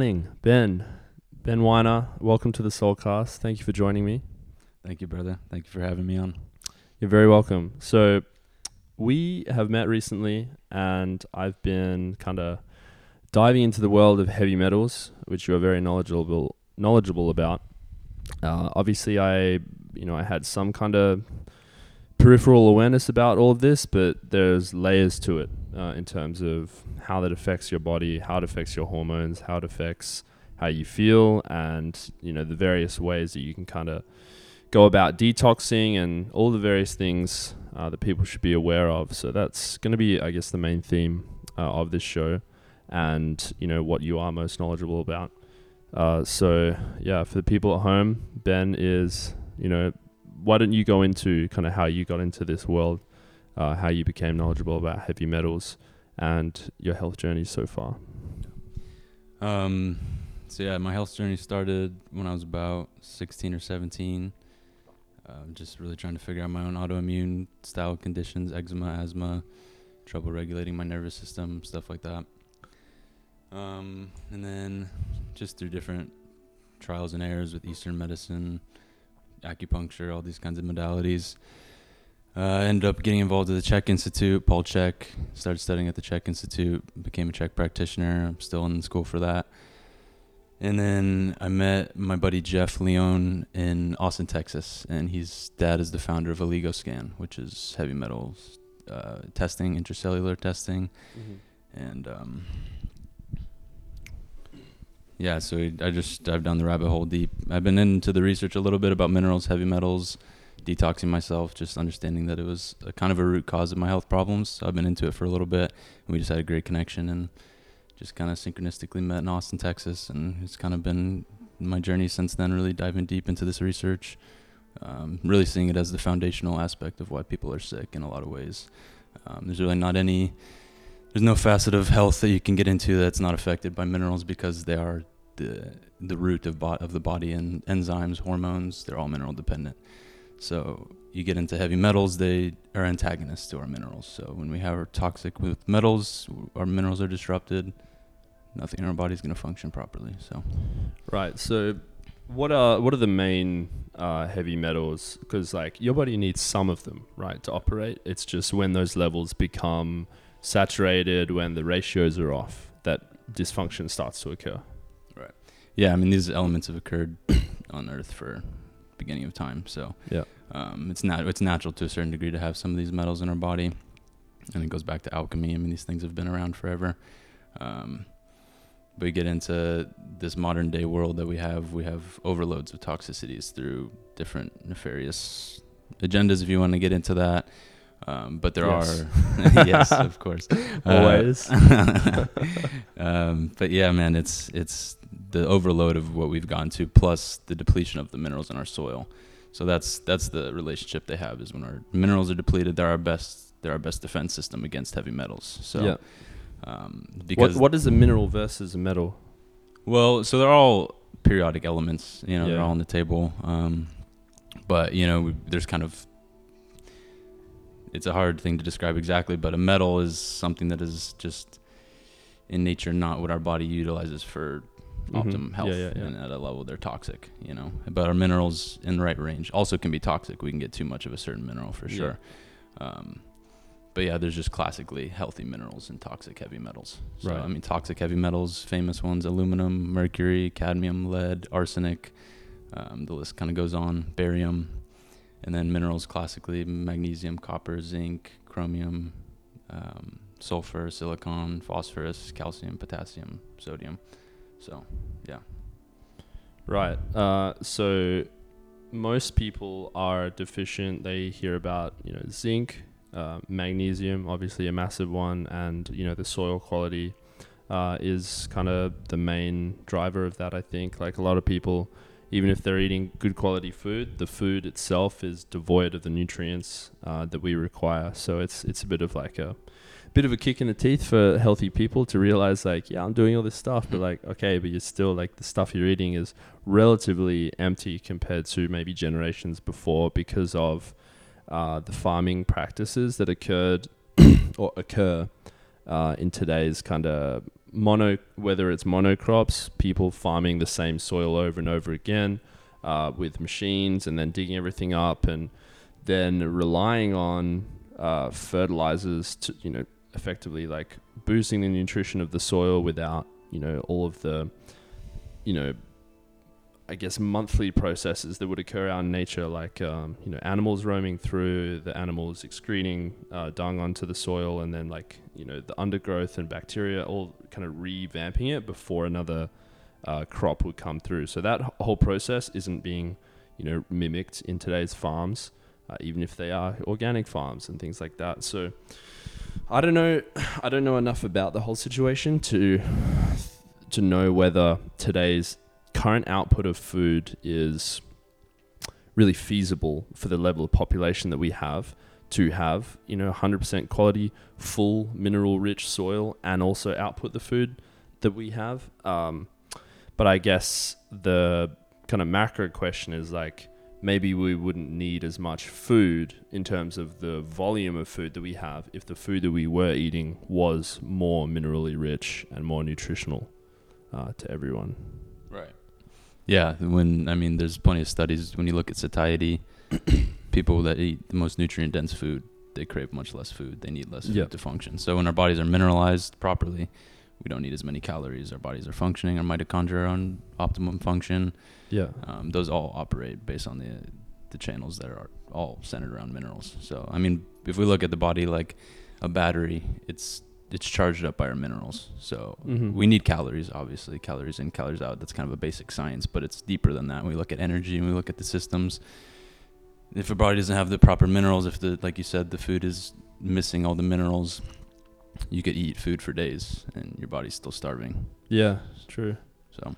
Good morning, Ben. Ben Weiner, welcome to the Soulcast. Thank you for joining me. Thank you, brother. Thank you for having me on. You're very welcome. So, we have met recently, and I've been kind of diving into the world of heavy metals, which you are very knowledgeable knowledgeable about. Uh, obviously, I you know I had some kind of peripheral awareness about all of this, but there's layers to it uh, in terms of how that affects your body, how it affects your hormones, how it affects how you feel, and you know the various ways that you can kind of go about detoxing and all the various things uh, that people should be aware of. So that's going to be, I guess, the main theme uh, of this show, and you know what you are most knowledgeable about. Uh, so yeah, for the people at home, Ben is you know why don't you go into kind of how you got into this world, uh, how you became knowledgeable about heavy metals, and your health journey so far. Um, so yeah, my health journey started when I was about 16 or 17. Uh, just really trying to figure out my own autoimmune style conditions, eczema, asthma, trouble regulating my nervous system, stuff like that. Um, and then just through different trials and errors with Eastern medicine, acupuncture, all these kinds of modalities. Uh, I ended up getting involved at the CHEK Institute, Paul Chek, Started studying at the CHEK Institute, became a CHEK practitioner. I'm still in school for that. And then I met my buddy Jeff Leone in Austin, Texas, and his dad is the founder of Oligoscan, which is heavy metals uh, testing, intracellular testing, mm-hmm. and um, yeah, so I just dived down the rabbit hole deep. I've been into the research a little bit about minerals, heavy metals, detoxing myself, just understanding that it was kind of a root cause of my health problems. So I've been into it for a little bit, and we just had a great connection and just kind of synchronistically met in Austin, Texas, and it's kind of been my journey since then. Really diving deep into this research, um, really seeing it as the foundational aspect of why people are sick in a lot of ways. Um, there's really not any there's no facet of health that you can get into that's not affected by minerals because they are the the root of bo- of the body and enzymes, hormones. They're all mineral dependent. So you get into heavy metals, they are antagonists to our minerals. So when we have our toxic with metals, our minerals are disrupted. Nothing in our body is going to function properly. So, right. So, what are what are the main uh, heavy metals? Because like your body needs some of them, right, to operate. It's just when those levels become saturated, when the ratios are off, that dysfunction starts to occur. Right. Yeah, I mean these elements have occurred on Earth for beginning of time, so yeah, um, it's not it's natural to a certain degree to have some of these metals in our body, and it goes back to alchemy. I mean these things have been around forever. Um, we get into this modern day world that we have, we have overloads of toxicities through different nefarious agendas. If you want to get into that, um, but there yes. are, yes, of course, always. Uh, um, but yeah, man, it's it's the overload of what we've gone to, plus the depletion of the minerals in our soil. So that's that's the relationship they have. Is when our minerals are depleted, they're our best they're our best defense system against heavy metals. So, yeah. um, because what what is a mineral versus a metal? Well, so they're all periodic elements. You know, yeah. they're all on the table. Um, but you know, there's kind of it's a hard thing to describe exactly, but a metal is something that is just in nature not what our body utilizes for mm-hmm. optimum health. Yeah, yeah, yeah. And at a level, they're toxic, you know. But our minerals in the right range also can be toxic. We can get too much of a certain mineral for sure. Um, but yeah, there's just classically healthy minerals and toxic heavy metals. So, right. I mean, toxic heavy metals, famous ones aluminum, mercury, cadmium, lead, arsenic. Um, the list kind of goes on. Barium. And then minerals classically magnesium, copper, zinc, chromium, um, sulfur, silicon, phosphorus, calcium, potassium, sodium. So, yeah. Right. Uh, so most people are deficient. They hear about you know zinc, uh, magnesium, obviously a massive one, and you know the soil quality uh, is kind of the main driver of that. I think like a lot of people, even if they're eating good quality food, the food itself is devoid of the nutrients uh, that we require. So it's it's a bit of like a bit of a kick in the teeth for healthy people to realize like yeah i'm doing all this stuff but like okay but you're still like the stuff you're eating is relatively empty compared to maybe generations before because of uh, the farming practices that occurred or occur uh, in today's kind of mono whether it's monocrops, people farming the same soil over and over again uh, with machines and then digging everything up and then relying on uh, fertilizers to you know effectively like boosting the nutrition of the soil without you know all of the you know I guess monthly processes that would occur out in nature, like um, you know animals roaming through, the animals excreting uh, dung onto the soil, and then like you know the undergrowth and bacteria all kind of revamping it before another uh, crop would come through. So that whole process isn't being you know mimicked in today's farms, uh, even if they are organic farms and things like that. So I don't know, I don't know enough about the whole situation to to know whether today's current output of food is really feasible for the level of population that we have to have, you know, 100% quality, full mineral rich soil and also output the food that we have. Um, but I guess the kind of macro question is like, maybe we wouldn't need as much food in terms of the volume of food that we have if the food that we were eating was more minerally rich and more nutritional uh, to everyone. Right. Yeah, when I mean, there's plenty of studies when you look at satiety, people that eat the most nutrient dense food, they crave much less food. They need less food to function. So when our bodies are mineralized properly, we don't need as many calories. Our bodies are functioning. Our mitochondria are on optimum function. Yeah. Um, those all operate based on the the channels that are all centered around minerals. So I mean, if we look at the body like a battery, it's it's charged up by our minerals. So Mhm. we need calories, obviously, calories in, calories out. That's kind of a basic science, but it's deeper than that. We look at energy and we look at the systems. If a body doesn't have the proper minerals, if the like you said, the food is missing all the minerals, you could eat food for days and your body's still starving. Yeah, true. So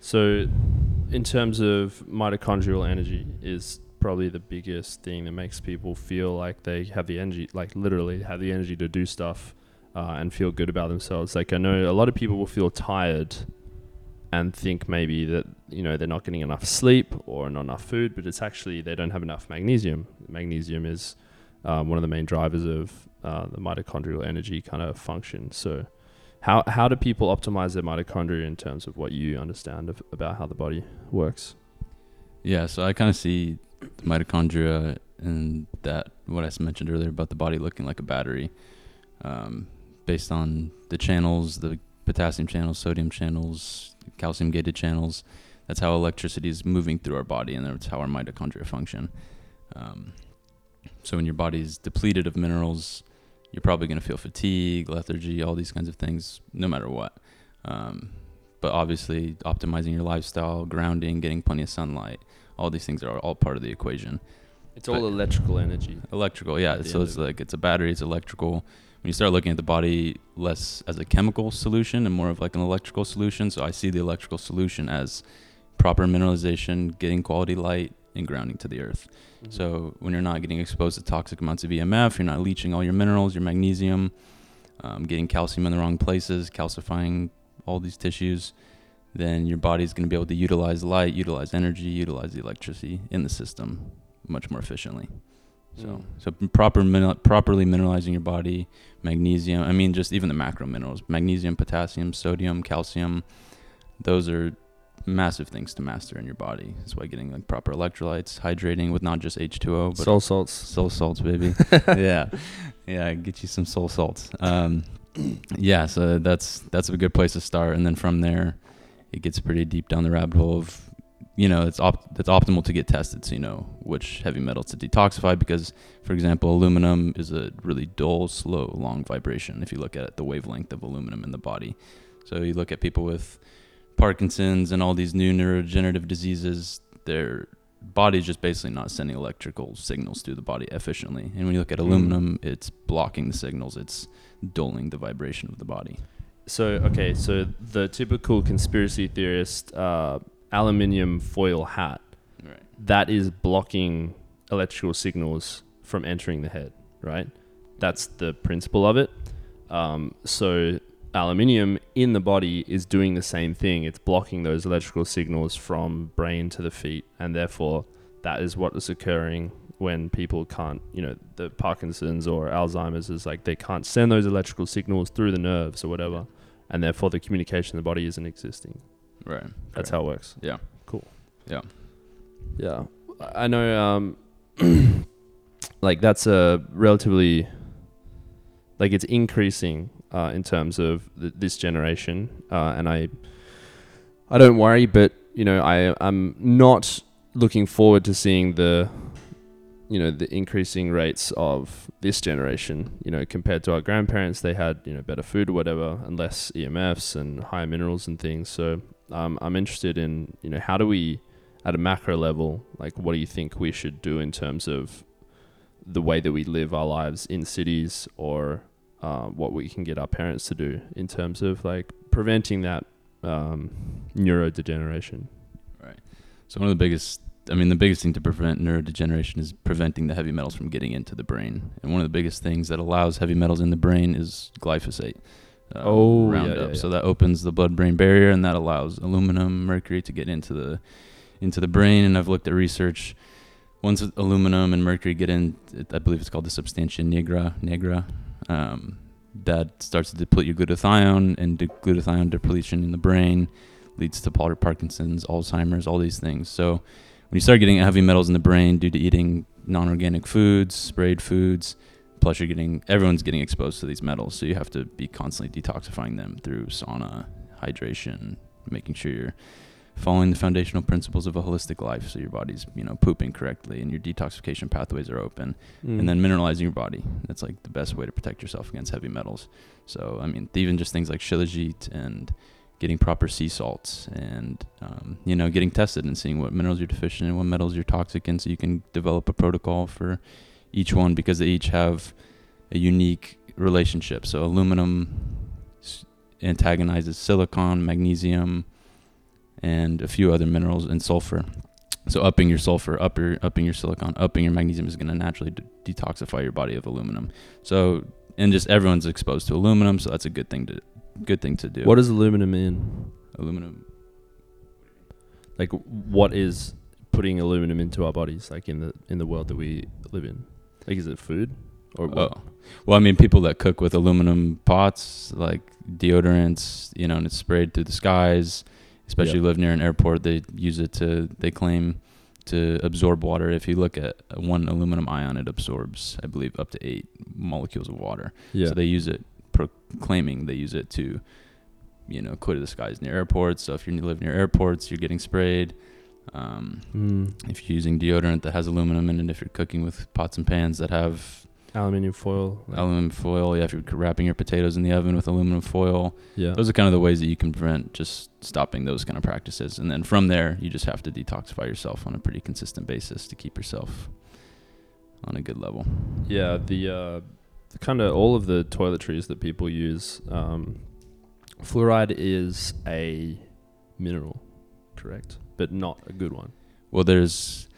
So, in terms of mitochondrial energy, is probably the biggest thing that makes people feel like they have the energy, like literally have the energy to do stuff uh, and feel good about themselves. Like I know a lot of people will feel tired and think maybe that you know they're not getting enough sleep or not enough food, but it's actually they don't have enough magnesium. Magnesium is um, one of the main drivers of uh, the mitochondrial energy kind of function. So. How how do people optimize their mitochondria in terms of what you understand of, about how the body works? Yeah, so I kind of see the mitochondria and that what I mentioned earlier about the body looking like a battery, um, based on the channels, the potassium channels, sodium channels, calcium gated channels. That's how electricity is moving through our body, and that's how our mitochondria function. Um, so when your body is depleted of minerals, you're probably going to feel fatigue, lethargy, all these kinds of things, no matter what. Um, but obviously, optimizing your lifestyle, grounding, getting plenty of sunlight, all these things are all part of the equation. It's all electrical energy. Electrical, yeah. So it's like it's a battery, it's electrical. When you start looking at the body less as a chemical solution and more of like an electrical solution, so I see the electrical solution as proper mineralization, getting quality light, and grounding to the earth. Mm-hmm. So when you're not getting exposed to toxic amounts of EMF, you're not leaching all your minerals, your magnesium, um, getting calcium in the wrong places, calcifying all these tissues, then your body's going to be able to utilize light, utilize energy, utilize the electricity in the system much more efficiently. So, Mm. so proper min- properly mineralizing your body, magnesium. I mean, just even the macro minerals: magnesium, potassium, sodium, calcium. Those are massive things to master in your body. That's why getting like proper electrolytes, hydrating with not just H2O, but Soul salts. soul salts, baby. yeah, yeah, get you some soul salts. Um, yeah, so that's that's a good place to start, and then from there, it gets pretty deep down the rabbit hole of, you know, it's op- it's optimal to get tested, so you know which heavy metals to detoxify. Because, for example, aluminum is a really dull, slow, long vibration. If you look at it, the wavelength of aluminum in the body, so you look at people with Parkinson's and all these new neurodegenerative diseases, their body's just basically not sending electrical signals through the body efficiently. And when you look at Mm. aluminum, it's blocking the signals. It's dulling the vibration of the body. So okay, so the typical conspiracy theorist uh, aluminium foil hat Right. that is blocking electrical signals from entering the head, right? That's the principle of it. Um, so aluminium in the body is doing the same thing. It's blocking those electrical signals from brain to the feet, and therefore that is what is occurring when people can't, you know, the Parkinson's or Alzheimer's is like they can't send those electrical signals through the nerves or whatever, and therefore the communication in the body isn't existing. Right. That's Correct. how it works. Yeah. Cool. Yeah. Yeah. I know um like that's a relatively like it's increasing uh in terms of th- this generation uh and I I don't worry but you know I I'm not looking forward to seeing the you know the increasing rates of this generation you know compared to our grandparents they had you know better food or whatever and less EMFs and higher minerals and things so um, I'm interested in you know how do we at a macro level like what do you think we should do in terms of the way that we live our lives in cities or uh, what we can get our parents to do in terms of like preventing that um, neurodegeneration Right. So one of the biggest, I mean, the biggest thing to prevent neurodegeneration is preventing the heavy metals from getting into the brain. And one of the biggest things that allows heavy metals in the brain is glyphosate. Uh, Oh, yeah, Roundup. yeah, So that opens the blood-brain barrier, and that allows aluminum, mercury to get into the into the brain. And I've looked at research. Once aluminum and mercury get in, I believe it's called the substantia nigra. Negra. Um, that starts to deplete your glutathione, and de- glutathione depletion in the brain leads to Par- Parkinson's, Alzheimer's, all these things. So when you start getting heavy metals in the brain due to eating non-organic foods, sprayed foods, plus you're getting everyone's getting exposed to these metals, so you have to be constantly detoxifying them through sauna, hydration, making sure you're following the foundational principles of a holistic life, so your body's you know pooping correctly and your detoxification pathways are open, Mm. and then mineralizing your body. That's like the best way to protect yourself against heavy metals. So I mean, even just things like shilajit and getting proper sea salts and um, you know getting tested and seeing what minerals you're deficient in, what metals you're toxic in, so you can develop a protocol for each one because they each have a unique relationship. So aluminum antagonizes silicon, magnesium, and a few other minerals and sulfur. So upping your sulfur, up your, upping your silicon, upping your magnesium is going to naturally de- detoxify your body of aluminum. So and just everyone's exposed to aluminum, so that's a good thing to good thing to do. what is aluminum in aluminum? like what is putting aluminum into our bodies like in the in the world that we live in like is it food or what? Oh, well, I mean, people that cook with aluminum pots, like deodorants, you know, and it's sprayed through the skies. Especially Yeah. live near an airport, they use it to. They claim to absorb water. If you look at one aluminum ion, it absorbs, I believe, up to eight molecules of water. yeah So they use it, proclaiming they use it to, you know, clear the skies near airports. So if you live near airports, you're getting sprayed. Um, mm. if you're using deodorant that has aluminum in it, if you're cooking with pots and pans that have aluminium foil like- aluminum foil, yeah, if you're wrapping your potatoes in the oven with aluminum foil, yeah those are kind of the ways that you can prevent just stopping those kind of practices. And then from there, you just have to detoxify yourself on a pretty consistent basis to keep yourself on a good level. Yeah, the uh, kind of all of the toiletries that people use, um, fluoride is a mineral, correct, but not a good one. Well, there's.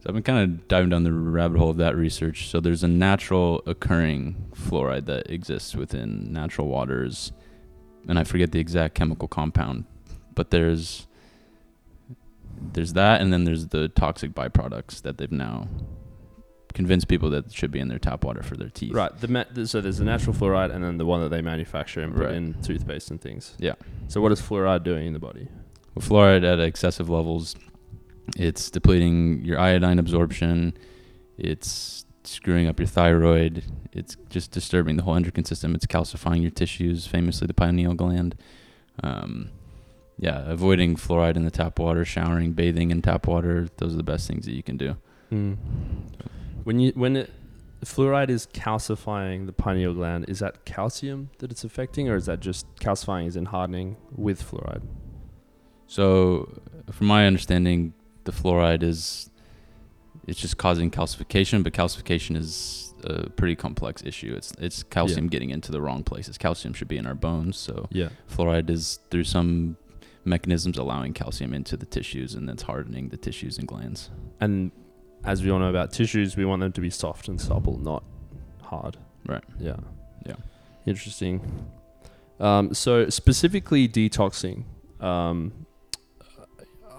So I've been kind of diving down the rabbit hole of that research. So there's a natural occurring fluoride that exists within natural waters, and I forget the exact chemical compound, but there's there's that, and then there's the toxic byproducts that they've now convinced people that should be in their tap water for their teeth. Right. The ma- so there's the natural fluoride and then the one that they manufacture and put Right. in toothpaste and things. Yeah. So what is fluoride doing in the body? With fluoride at excessive levels, it's depleting your iodine absorption. It's screwing up your thyroid. It's just disturbing the whole endocrine system. It's calcifying your tissues, famously the pineal gland. Um, yeah, avoiding fluoride in the tap water, showering, bathing in tap water. Those are the best things that you can do. Mm. When you when it, fluoride is calcifying the pineal gland, is that calcium that it's affecting, or is that just calcifying is in hardening with fluoride? So, from my understanding, the fluoride is it's just causing calcification, but calcification is a pretty complex issue. It's it's calcium getting into the wrong places. Calcium should be in our bones, so Yeah. fluoride is through some mechanisms allowing calcium into the tissues and that's hardening the tissues and glands. And as we all know about tissues, we want them to be soft and supple, not hard. Right. Yeah. Yeah. Interesting. Um, so specifically detoxing, um,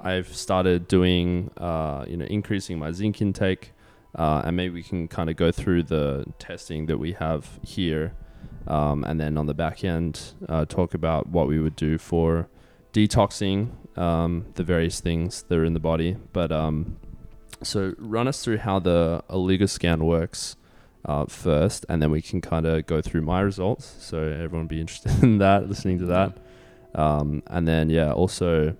I've started doing, uh, you know, increasing my zinc intake, uh, and maybe we can kind of go through the testing that we have here. um, and then on the back end, uh, talk about what we would do for detoxing um, the various things that are in the body. But um, so run us through how the Oligoscan works uh, first, and then we can kind of go through my results. So everyone be interested in that, listening to that. Um, and then yeah, also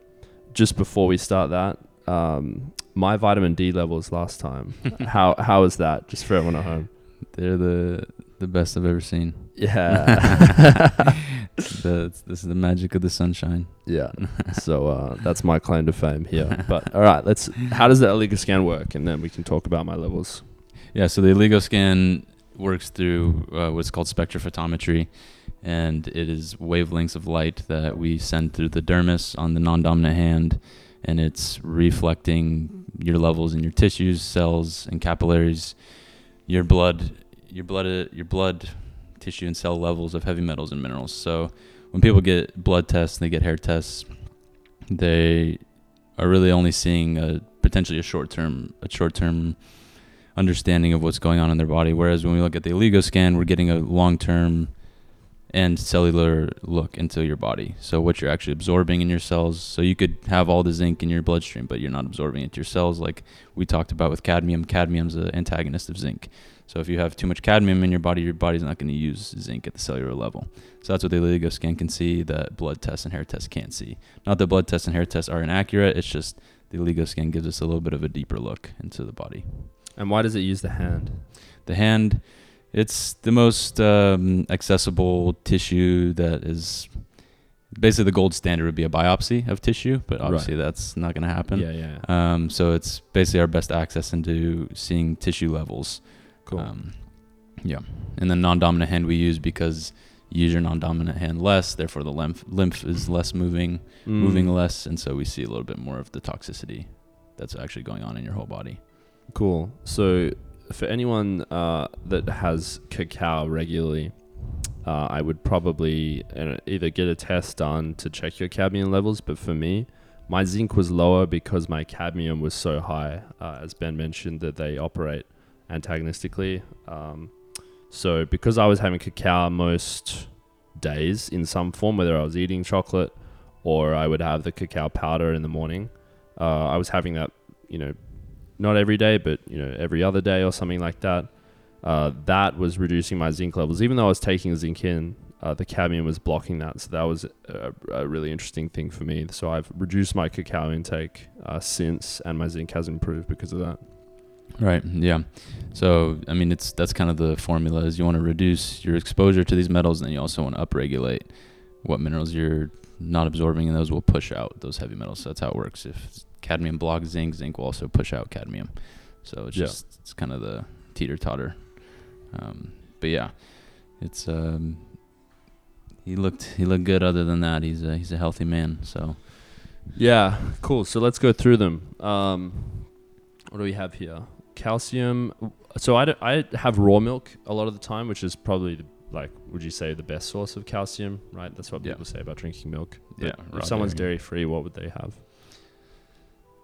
just before we start that, um, my vitamin D levels last time. how how was that? Just for everyone at home. They're the the best I've ever seen. Yeah. the, this is the magic of the sunshine. yeah. So uh, that's my claim to fame here. But all right, let's. How does the Oligoscan work? And then we can talk about my levels. Yeah, so the Oligoscan works through uh, what's called spectrophotometry, and it is wavelengths of light that we send through the dermis on the non-dominant hand, and it's reflecting your levels in your tissues, cells, and capillaries, your blood, your blood, your blood, tissue and cell levels of heavy metals and minerals. So when people get blood tests and they get hair tests, they are really only seeing a potentially a short term a short term understanding of what's going on in their body. Whereas when we look at the Oligo scan, we're getting a long term and cellular look into your body. So what you're actually absorbing in your cells. So you could have all the zinc in your bloodstream, but you're not absorbing it to your cells, like we talked about with cadmium. Cadmium's an antagonist of zinc. So if you have too much cadmium in your body, your body's not going to use zinc at the cellular level. So that's what the Oligo scan can see that blood tests and hair tests can't see. Not that blood tests and hair tests are inaccurate. It's just the Oligo scan gives us a little bit of a deeper look into the body. And why does it use the hand? The hand, it's the most um, accessible tissue that is basically the gold standard would be a biopsy of tissue, but obviously that's not going to happen. Yeah, yeah. Um, so it's basically our best access into seeing tissue levels. Cool. Um, yeah, and the non-dominant hand we use because you use your non-dominant hand less, therefore the lymph lymph is less moving, Mm. moving less, and so we see a little bit more of the toxicity that's actually going on in your whole body. Cool. So, for anyone uh, that has cacao regularly, uh, I would probably uh, either get a test done to check your cadmium levels. But for me, my zinc was lower because my cadmium was so high. Uh, as Ben mentioned, that they operate antagonistically. Um, so, because I was having cacao most days in some form, whether I was eating chocolate or I would have the cacao powder in the morning, uh, I was having that, you know, not every day, but you know, every other day or something like that. Uh, that was reducing my zinc levels. Even though I was taking zinc in, uh, the cadmium was blocking that. So that was a, a really interesting thing for me. So I've reduced my cacao intake uh, since, and my zinc has improved because of that. Right. Yeah. So I mean, it's that's kind of the formula: is you want to reduce your exposure to these metals, and then you also want to upregulate what minerals you're not absorbing, and those will push out those heavy metals. So that's how it works. If cadmium block zinc, zinc will also push out cadmium. So it's Yeah. just it's kind of the teeter totter. Um, but yeah, it's um, he looked he looked good. Other than that, he's a he's a healthy man. So Yeah, cool. So let's go through them. Um, what do we have here? Calcium. So I, d- I have raw milk a lot of the time, which is probably the, like, would you say the best source of calcium? Right. That's what Yeah. people say about drinking milk. But Yeah, If someone's dairy free, what would they have?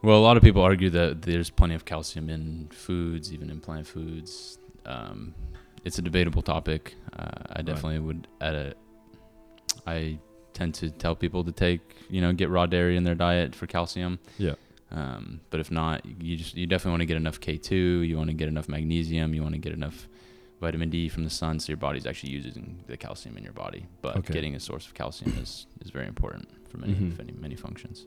Well, a lot of people argue that there's plenty of calcium in foods, even in plant foods. Um, it's a debatable topic. Uh, I definitely would at a. I tend to tell people to take, you know, get raw dairy in their diet for calcium. Yeah. Um, but if not, you just you definitely want to get enough K two. You want to get enough magnesium. You want to get enough vitamin D from the sun, so your body's actually using the calcium in your body. But Okay. getting a source of calcium is is very important for many Mhm. many, many functions.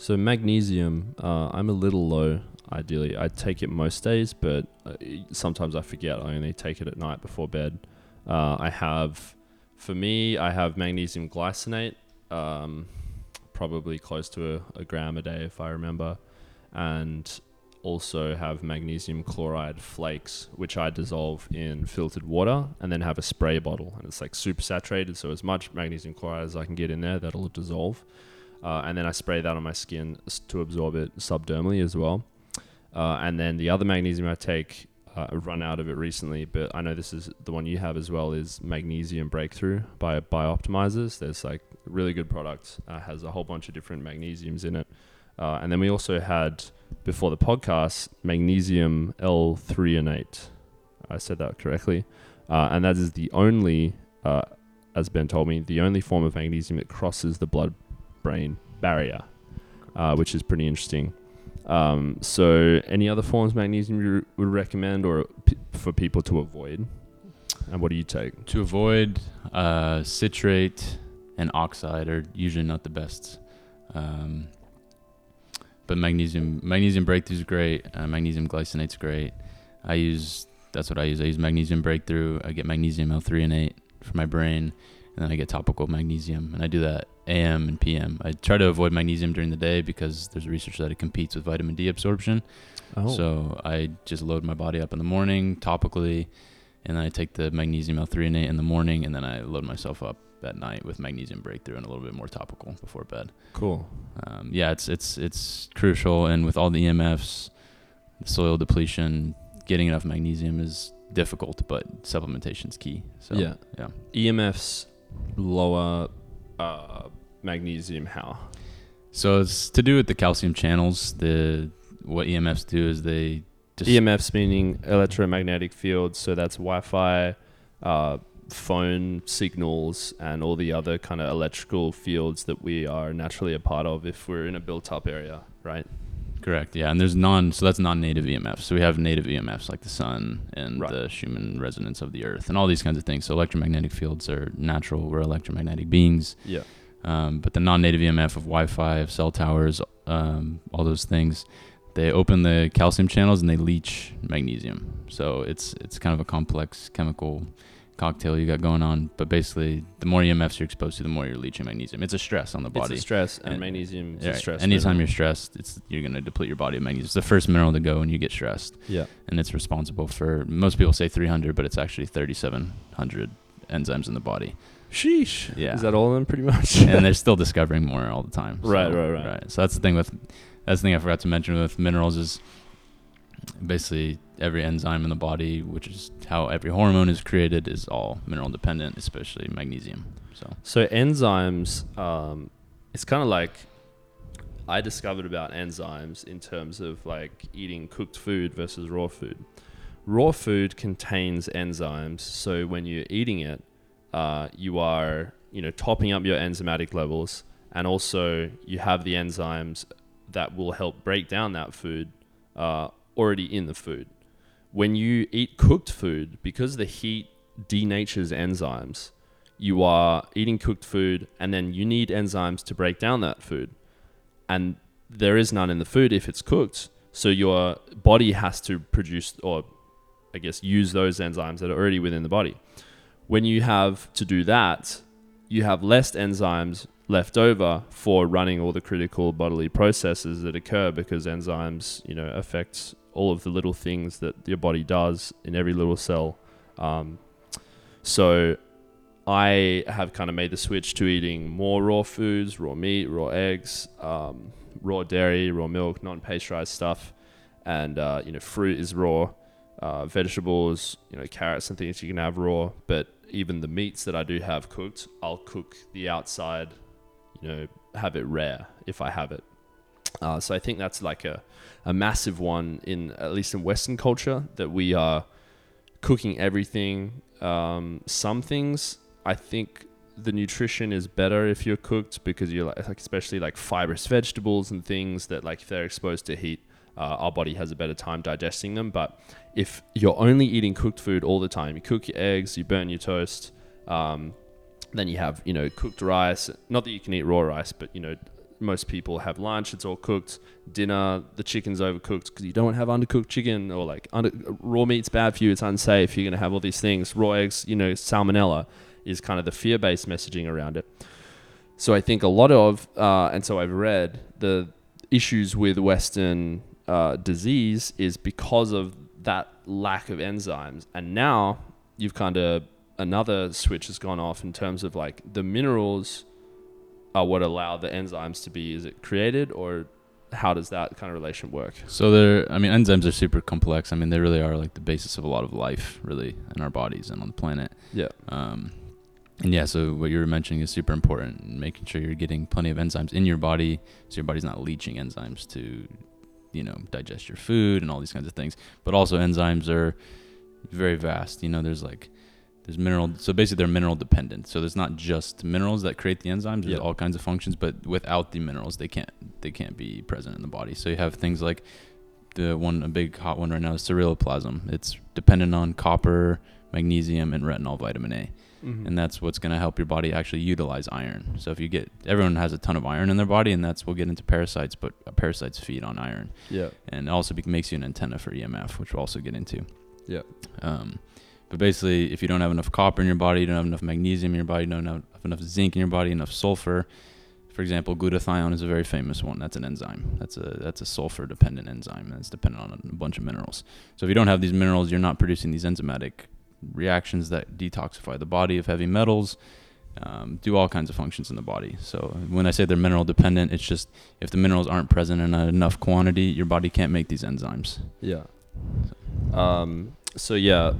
So magnesium, uh, I'm a little low. Ideally, I take it most days, but uh, sometimes I forget. I only take it at night before bed. Uh, I have, for me, I have magnesium glycinate, um, probably close to a, a gram a day if I remember, and also have magnesium chloride flakes, which I dissolve in filtered water and then have a spray bottle, and it's like super saturated. So as much magnesium chloride as I can get in there, that'll dissolve uh, and then I spray that on my skin to absorb it subdermally as well. Uh, and then the other magnesium I take, uh, I run out of it recently, but I know this is the one you have as well. Is Magnesium Breakthrough by Bioptimizers. There's like really good product. Uh, has a whole bunch of different magnesiums in it. Uh, and then we also had before the podcast magnesium L-threonate. I said that correctly. Uh, and that is the only uh, as Ben told me, the only form of magnesium that crosses the blood-brain barrier, uh, which is pretty interesting. Um, so, any other forms of magnesium you would recommend, or p- for people to avoid? And what do you take? To avoid uh, citrate and oxide are usually not the best. Um, but magnesium magnesium breakthrough is great. Uh, magnesium glycinate's great. I use that's what I use. I use magnesium breakthrough. I get magnesium L-threonate for my brain, and then I get topical magnesium, and I do that AM and PM. I try to avoid magnesium during the day because there's research that it competes with vitamin D absorption. Oh, So I just load my body up in the morning topically, and then I take the magnesium L-threonate in the morning, and then I load myself up at night with magnesium breakthrough and a little bit more topical before bed. cool. Um, yeah, it's it's it's crucial, and with all the EMFs, the soil depletion, getting enough magnesium is difficult, but supplementation is key. So yeah. yeah. EMFs lower uh, magnesium. How? So it's to do with the calcium channels. The what EMFs do is they just EMFs meaning electromagnetic fields. So that's Wi-Fi, uh, phone signals, and all the other kind of electrical fields that we are naturally a part of if we're in a built-up area, right? Correct. Yeah, and there's non. So that's non-native EMFs. So we have native EMFs like the sun and Right. the Schumann resonance of the Earth and all these kinds of things. So electromagnetic fields are natural. We're electromagnetic beings. Yeah. Um, but the non-native EMF of Wi-Fi, of cell towers, um, all those things, they open the calcium channels and they leach magnesium. So it's it's kind of a complex chemical cocktail you got going on. But basically, the more EMFs you're exposed to, the more you're leaching magnesium. It's a stress on the body. It's a stress, and, And- magnesium is Yeah, stress. Anytime mineral. you're stressed, it's you're gonna deplete your body of magnesium. It's the first mineral to go when you get stressed, yeah, and it's responsible for most people say 300, but it's actually 3,700 enzymes in the body. sheesh. Yeah. is that all of them pretty much? and they're still discovering more all the time. So, Right, right, right. So that's the thing with that's the thing I forgot to mention with minerals is basically every enzyme in the body, which is how every hormone is created, is all mineral dependent, especially magnesium. So So enzymes, um, it's kind of like I discovered about enzymes in terms of like eating cooked food versus raw food. Raw food contains enzymes, so when you're eating it, uh, you are you know topping up your enzymatic levels, and also you have the enzymes that will help break down that food uh, already in the food. When you eat cooked food, because the heat denatures enzymes, you are eating cooked food and then you need enzymes to break down that food. And there is none in the food if it's cooked. So your body has to produce or I guess use those enzymes that are already within the body. When you have to do that, you have less enzymes left over for running all the critical bodily processes that occur because enzymes, you know, affect all of the little things that your body does in every little cell. Um, so I have kind of made the switch to eating more raw foods, raw meat, raw eggs, um, raw dairy, raw milk, non-pasteurized stuff, and uh, you know, fruit is raw. Uh, vegetables, you know, carrots and things you can have raw, but even the meats that I do have cooked, I'll cook the outside, you know, have it rare if I have it. Uh, so I think that's like a, a massive one in at least in Western culture that we are cooking everything. Um, some things I think the nutrition is better if you're cooked because you're like, especially like fibrous vegetables and things that like if they're exposed to heat, uh, our body has a better time digesting them. But if you're only eating cooked food all the time, you cook your eggs, you burn your toast, um, then you have you know cooked rice. Not that you can eat raw rice, but you know most people have lunch, it's all cooked. Dinner, the chicken's overcooked because you don't have undercooked chicken or like under, raw meat's bad for you. It's unsafe. You're gonna have all these things. Raw eggs, you know, salmonella is kind of the fear-based messaging around it. So I think a lot of, uh, and so I've read the issues with Western uh, disease is because of that lack of enzymes. And now you've kind of another switch has gone off in terms of like the minerals are what allow the enzymes to be is it created or how does that kind of relation work? So they're, I mean, enzymes are super complex. I mean, they really are like the basis of a lot of life, really, in our bodies and on the planet. Yeah. Um, and yeah, so what you were mentioning is super important. Making sure you're getting plenty of enzymes in your body, so your body's not leaching enzymes to, you know, digest your food and all these kinds of things. But also, enzymes are very vast. You know, there's like there's mineral. So basically, they're mineral dependent. So there's not just minerals that create the enzymes. There's Yeah. all kinds of functions, but without the minerals, they can't they can't be present in the body. So you have things like the one a big hot one right now is ceruloplasm. It's dependent on copper, magnesium, and retinol vitamin A Mm-hmm. and that's what's going to help your body actually utilize iron. So if you get everyone has a ton of iron in their body, and that's we'll get into parasites, but parasites feed on iron, yeah. and it also be- makes you an antenna for EMF, which we'll also get into. Yeah. Um, but basically, if you don't have enough copper in your body, you don't have enough magnesium in your body, you don't have enough zinc in your body, enough sulfur. For example, glutathione is a very famous one. That's an enzyme. That's a that's a sulfur dependent enzyme, and it's dependent on a bunch of minerals. So if you don't have these minerals, you're not producing these enzymatic reactions that detoxify the body of heavy metals, um, do all kinds of functions in the body. So when I say they're mineral dependent, it's just if the minerals aren't present in enough quantity, your body can't make these enzymes. Yeah. Um, so yeah,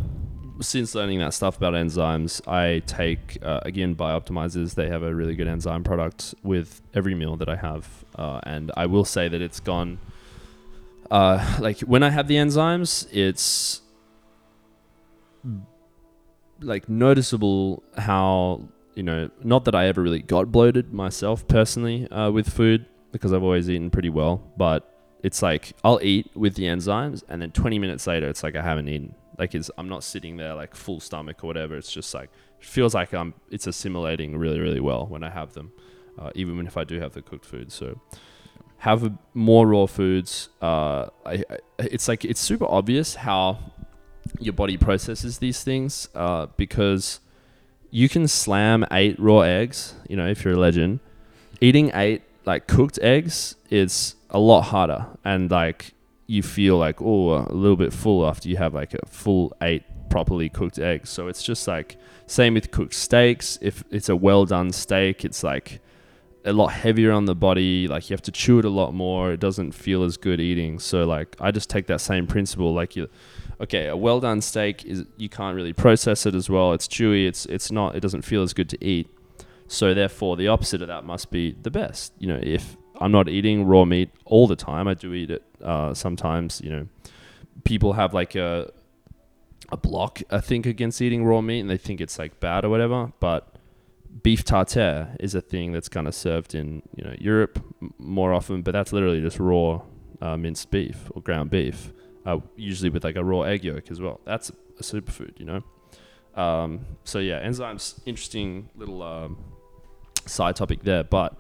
since learning that stuff about enzymes, I take uh, again Bioptimizers. They have a really good enzyme product with every meal that I have, uh, and I will say that it's gone. Uh, like when I have the enzymes, it's like noticeable how you know not that I ever really got bloated myself personally uh, with food because I've always eaten pretty well, but it's like I'll eat with the enzymes, and then 20 minutes later, it's like I haven't eaten. Like it's I'm not sitting there like full stomach or whatever. It's just like feels like I'm it's assimilating really really well when I have them, uh, even if I do have the cooked food. So have more raw foods. Uh, I, I, it's like it's super obvious how your body processes these things uh, because you can slam eight raw eggs. You know, if you're a legend, eating eight like cooked eggs is a lot harder, and like you feel like oh a little bit full after you have like a full eight properly cooked eggs. So it's just like same with cooked steaks. If it's a well done steak, it's like a lot heavier on the body. Like you have to chew it a lot more. It doesn't feel as good eating. So like I just take that same principle. Like you, okay, a well done steak is you can't really process it as well. It's chewy. It's it's not. It doesn't feel as good to eat. So therefore, the opposite of that must be the best. You know, if I'm not eating raw meat all the time, I do eat it uh, sometimes. You know, people have like a a block, I think, against eating raw meat, and they think it's like bad or whatever. But beef tartare is a thing that's kind of served in you know Europe more often, but that's literally just raw uh, minced beef or ground beef, uh, usually with like a raw egg yolk as well. That's a superfood, you know. Um, so yeah, enzymes, interesting little um, side topic there. But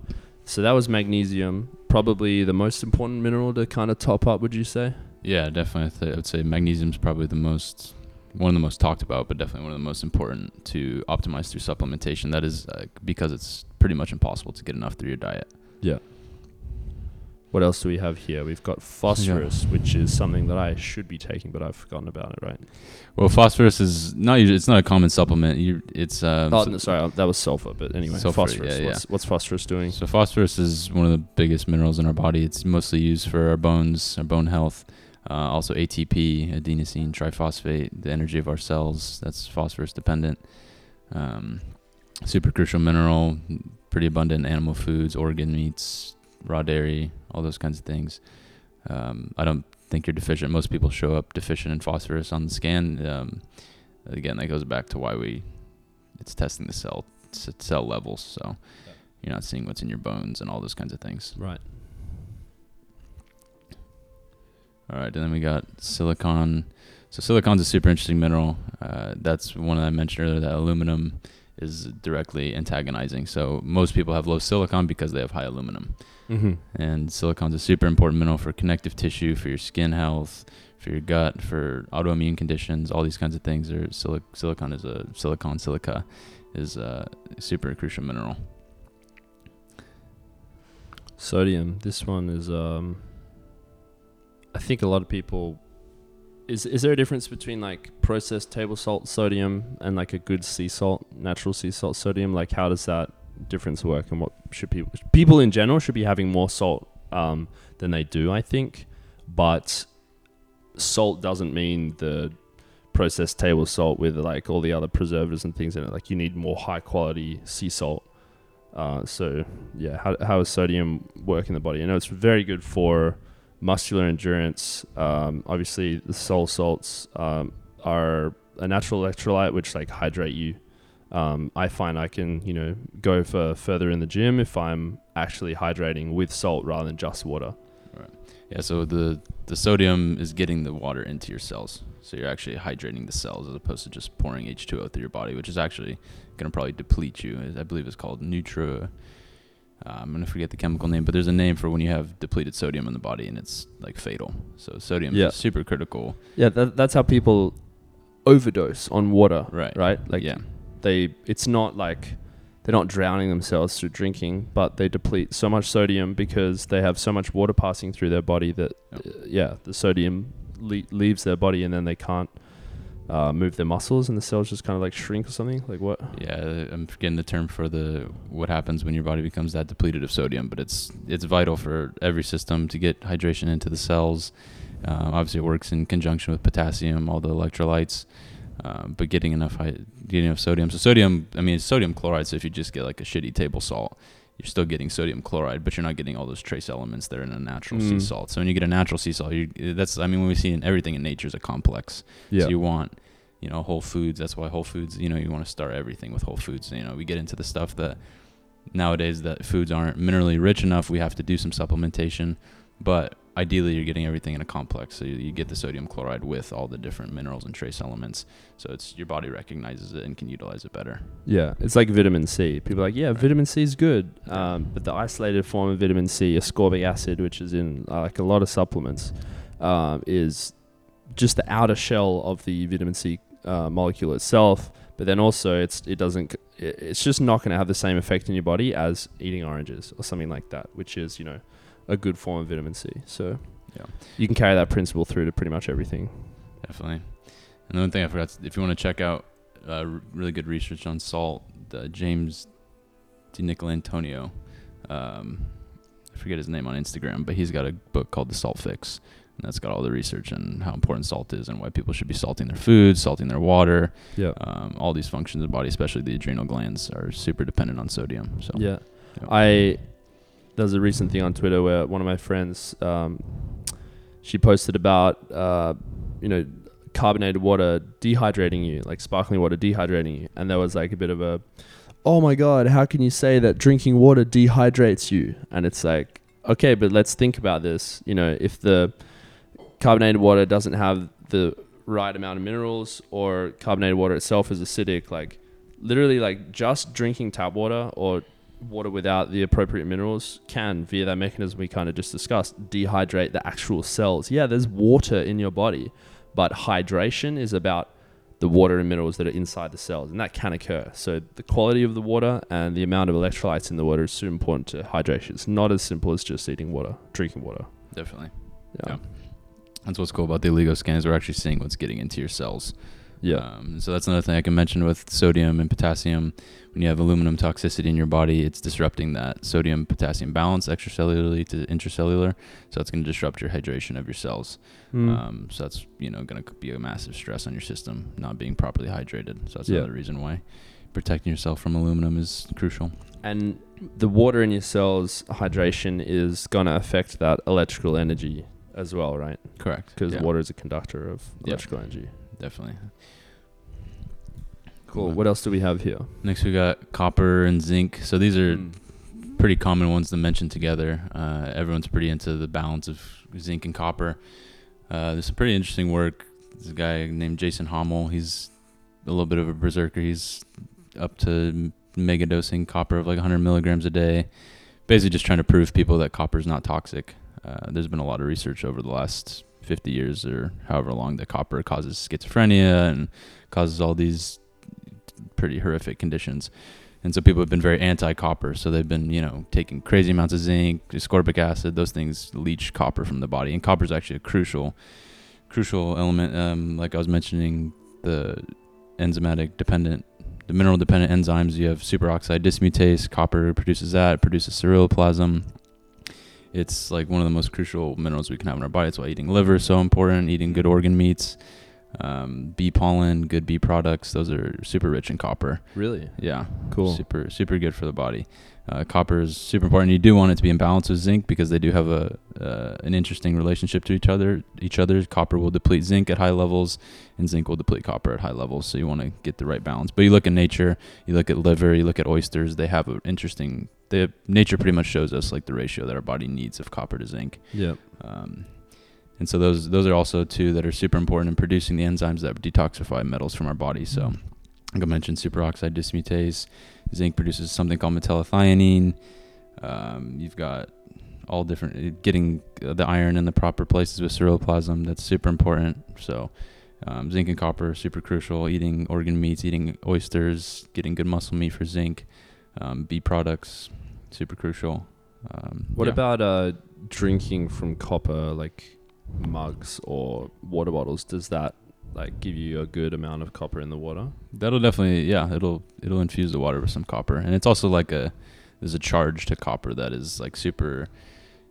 so that was magnesium, probably the most important mineral to kind of top up. Would you say? Yeah, definitely. I would say magnesium is probably the most one of the most talked about, but definitely one of the most important to optimize through supplementation. That is uh, because it's pretty much impossible to get enough through your diet. What else do we have here? We've got phosphorus, which is something that I should be taking, but I've forgotten about it. Right? Well, phosphorus is not usually, it's not a common supplement. You it's um, oh, so, no, sorry, that was sulfur. But anyway, Sulfur, phosphorus. yeah, what's, what's phosphorus doing? so phosphorus is one of the biggest minerals in our body. It's mostly used for our bones, our bone health. Uh, also ATP, adenosine triphosphate, the energy of our cells. That's phosphorus dependent. Um, super crucial mineral, pretty abundant animal foods, organ meats, raw dairy, all those kinds of things. Um, I don't think you're deficient. Most people show up deficient in phosphorus on the scan. Um, again, that goes back to why we it's testing the cell cell levels. So you're not seeing what's in your bones and all those kinds of things. Right. All right, and then we got silicon. So silicon's a super interesting mineral. Uh, that's one that I mentioned earlier. That aluminum is directly antagonizing. So most people have low silicon because they have high aluminum. Mm-hmm. And silicon's a super important mineral for connective tissue, for your skin health, for your gut, for autoimmune conditions, all these kinds of things. Or silic- silicon is a silicon silica is a super crucial mineral. Sodium. This one is. Um, I think a lot of people. Is is there a difference between like processed table salt sodium and like a good sea salt, natural sea salt sodium? Like, how does that difference work, and what should people people in general should be having more salt um, than they do? I think, but salt doesn't mean the processed table salt with like all the other preservatives and things in it. Like, you need more high quality sea salt. Uh, so yeah, how how does sodium work in the body? I know it's very good for muscular endurance. Um, obviously, the soul salts um, are a natural electrolyte which like hydrate you. Um, I find I can you know go for further in the gym if I'm actually hydrating with salt rather than just water. Right. Yeah, so the the sodium is getting the water into your cells. So you're actually hydrating the cells as opposed to just pouring H2O through your body, which is actually going to probably deplete you. I believe it's called neutro. Uh, I'm going to forget the chemical name, but there's a name for when you have depleted sodium in the body and it's like fatal. So sodium Yeah. is super critical. Yeah, that, that's how people overdose on water. Right. Right. Like yeah. they, it's not like they're not drowning themselves through drinking, but they deplete so much sodium because they have so much water passing through their body that, Yep. uh, yeah, the sodium le- leaves their body and then they can't uh, move their muscles and the cells just kind of like shrink or something. Like what? Yeah, I'm forgetting the term for the what happens when your body becomes that depleted of sodium, but it's it's vital for every system to get hydration into the cells. Um, obviously, it works in conjunction with potassium, all the electrolytes, um, but getting enough hy- getting enough sodium. So sodium, I mean, sodium chloride. So if you just get like a shitty table salt, you're still getting sodium chloride, but you're not getting all those trace elements that are in a natural sea Mm. salt. So when you get a natural sea salt, you, that's I mean, when we see in everything in nature is a complex. Yeah. So you want, you know, Whole Foods. That's why Whole Foods. You know, you want to start everything with Whole Foods. You know, we get into the stuff that nowadays that foods aren't minerally rich enough. We have to do some supplementation, but ideally you're getting everything in a complex. So you, you get the sodium chloride with all the different minerals and trace elements. So it's your body recognizes it and can utilize it better. Yeah, it's like vitamin C. People are like, yeah, Right. vitamin C is good, um, but the isolated form of vitamin C, ascorbic acid, which is in uh, like a lot of supplements, um, is just the outer shell of the vitamin C uh, molecule itself. But then also, it's it doesn't. It's just not going to have the same effect in your body as eating oranges or something like that, which is you know a good form of vitamin C. So Yeah. you can carry that principle through to pretty much everything. Definitely. Another thing I forgot, if you want to check out uh, r- really good research on salt, the James DiNicolantonio, um, I forget his name on Instagram, but he's got a book called The Salt Fix. And that's got all the research on how important salt is and why people should be salting their food, salting their water. Yeah. Um, all these functions of the body, especially the adrenal glands, are super dependent on sodium. So Yeah. Yeah. I there's a recent thing on Twitter where one of my friends um, she posted about uh, you know carbonated water dehydrating you, like sparkling water dehydrating you, and there was like a bit of a oh my god, how can you say that drinking water dehydrates you? And it's like okay, but let's think about this. You know, if the carbonated water doesn't have the right amount of minerals or carbonated water itself is acidic, like literally like just drinking tap water or water without the appropriate minerals can via that mechanism we kind of just discussed dehydrate the actual cells yeah there's water in your body but hydration is about the water and minerals that are inside the cells and that can occur so the quality of the water and the amount of electrolytes in the water is super important to hydration it's not as simple as just eating water drinking water definitely. yeah Yeah. That's what's cool about the Oligo scans. we're actually seeing what's getting into your cells. Yeah Um, so that's another thing I can mention with sodium and potassium. When you have aluminum toxicity in your body, it's disrupting that sodium potassium balance extracellularly to intracellular. So it's going to disrupt your hydration of your cells. Mm. Um, so that's you know going to be a massive stress on your system not being properly hydrated. So that's Yeah. another reason why protecting yourself from aluminum is crucial. and the water in your cells hydration is going to affect that electrical energy as well right Correct. because yeah, water is a conductor of Yeah. electrical energy definitely. Cool. What else do we have here? Next we got copper and zinc. So these are Mm. pretty common ones to mention together. Uh, everyone's pretty into the balance of zinc and copper. Uh, there's some pretty interesting work. There's a guy named Jason Hommel. He's a little bit of a berserker. He's up to mega dosing copper of like 100 milligrams a day. Basically, just trying to prove people that copper is not toxic. Uh, there's been a lot of research over the last 50 years or however long the copper causes schizophrenia and causes all these pretty horrific conditions. And so people have been very anti-copper. So they've been, you know, taking crazy amounts of zinc, ascorbic acid. Those things leach copper from the body, and copper is actually a crucial, crucial element. Um, like I was mentioning, the enzymatic dependent, the mineral dependent enzymes. You have superoxide dismutase. Copper produces that. It produces ceruloplasm. It's like one of the most crucial minerals we can have in our body. That's why eating liver is so important. Eating good organ meats. Um, bee pollen, good bee products. Those are super rich in copper. Really? Yeah, Cool. super super good for the body. Uh, copper is super important. You do want it to be in balance with zinc because they do have a uh, an interesting relationship to each other. Each other, copper will deplete zinc at high levels, and zinc will deplete copper at high levels. So you want to get the right balance. But you look at nature, you look at liver, you look at oysters. They have an interesting. They nature pretty much shows us like the ratio that our body needs of copper to zinc. Yeah. Um, and so those those are also two that are super important in producing the enzymes that detoxify metals from our body. So, like I mentioned, superoxide dismutase. Zinc produces something called metallothionein. Um, you've got all different uh, getting uh, the iron in the proper places with ceruloplasm. That's super important. So, um, zinc and copper super crucial. Eating organ meats, eating oysters, getting good muscle meat for zinc. Um, bee products super crucial. Um, What yeah. about uh, drinking from copper, like mugs or water bottles? Does that like give you a good amount of copper in the water? That'll definitely yeah, it'll it'll infuse the water with some copper. And it's also like a there's a charge to copper that is like super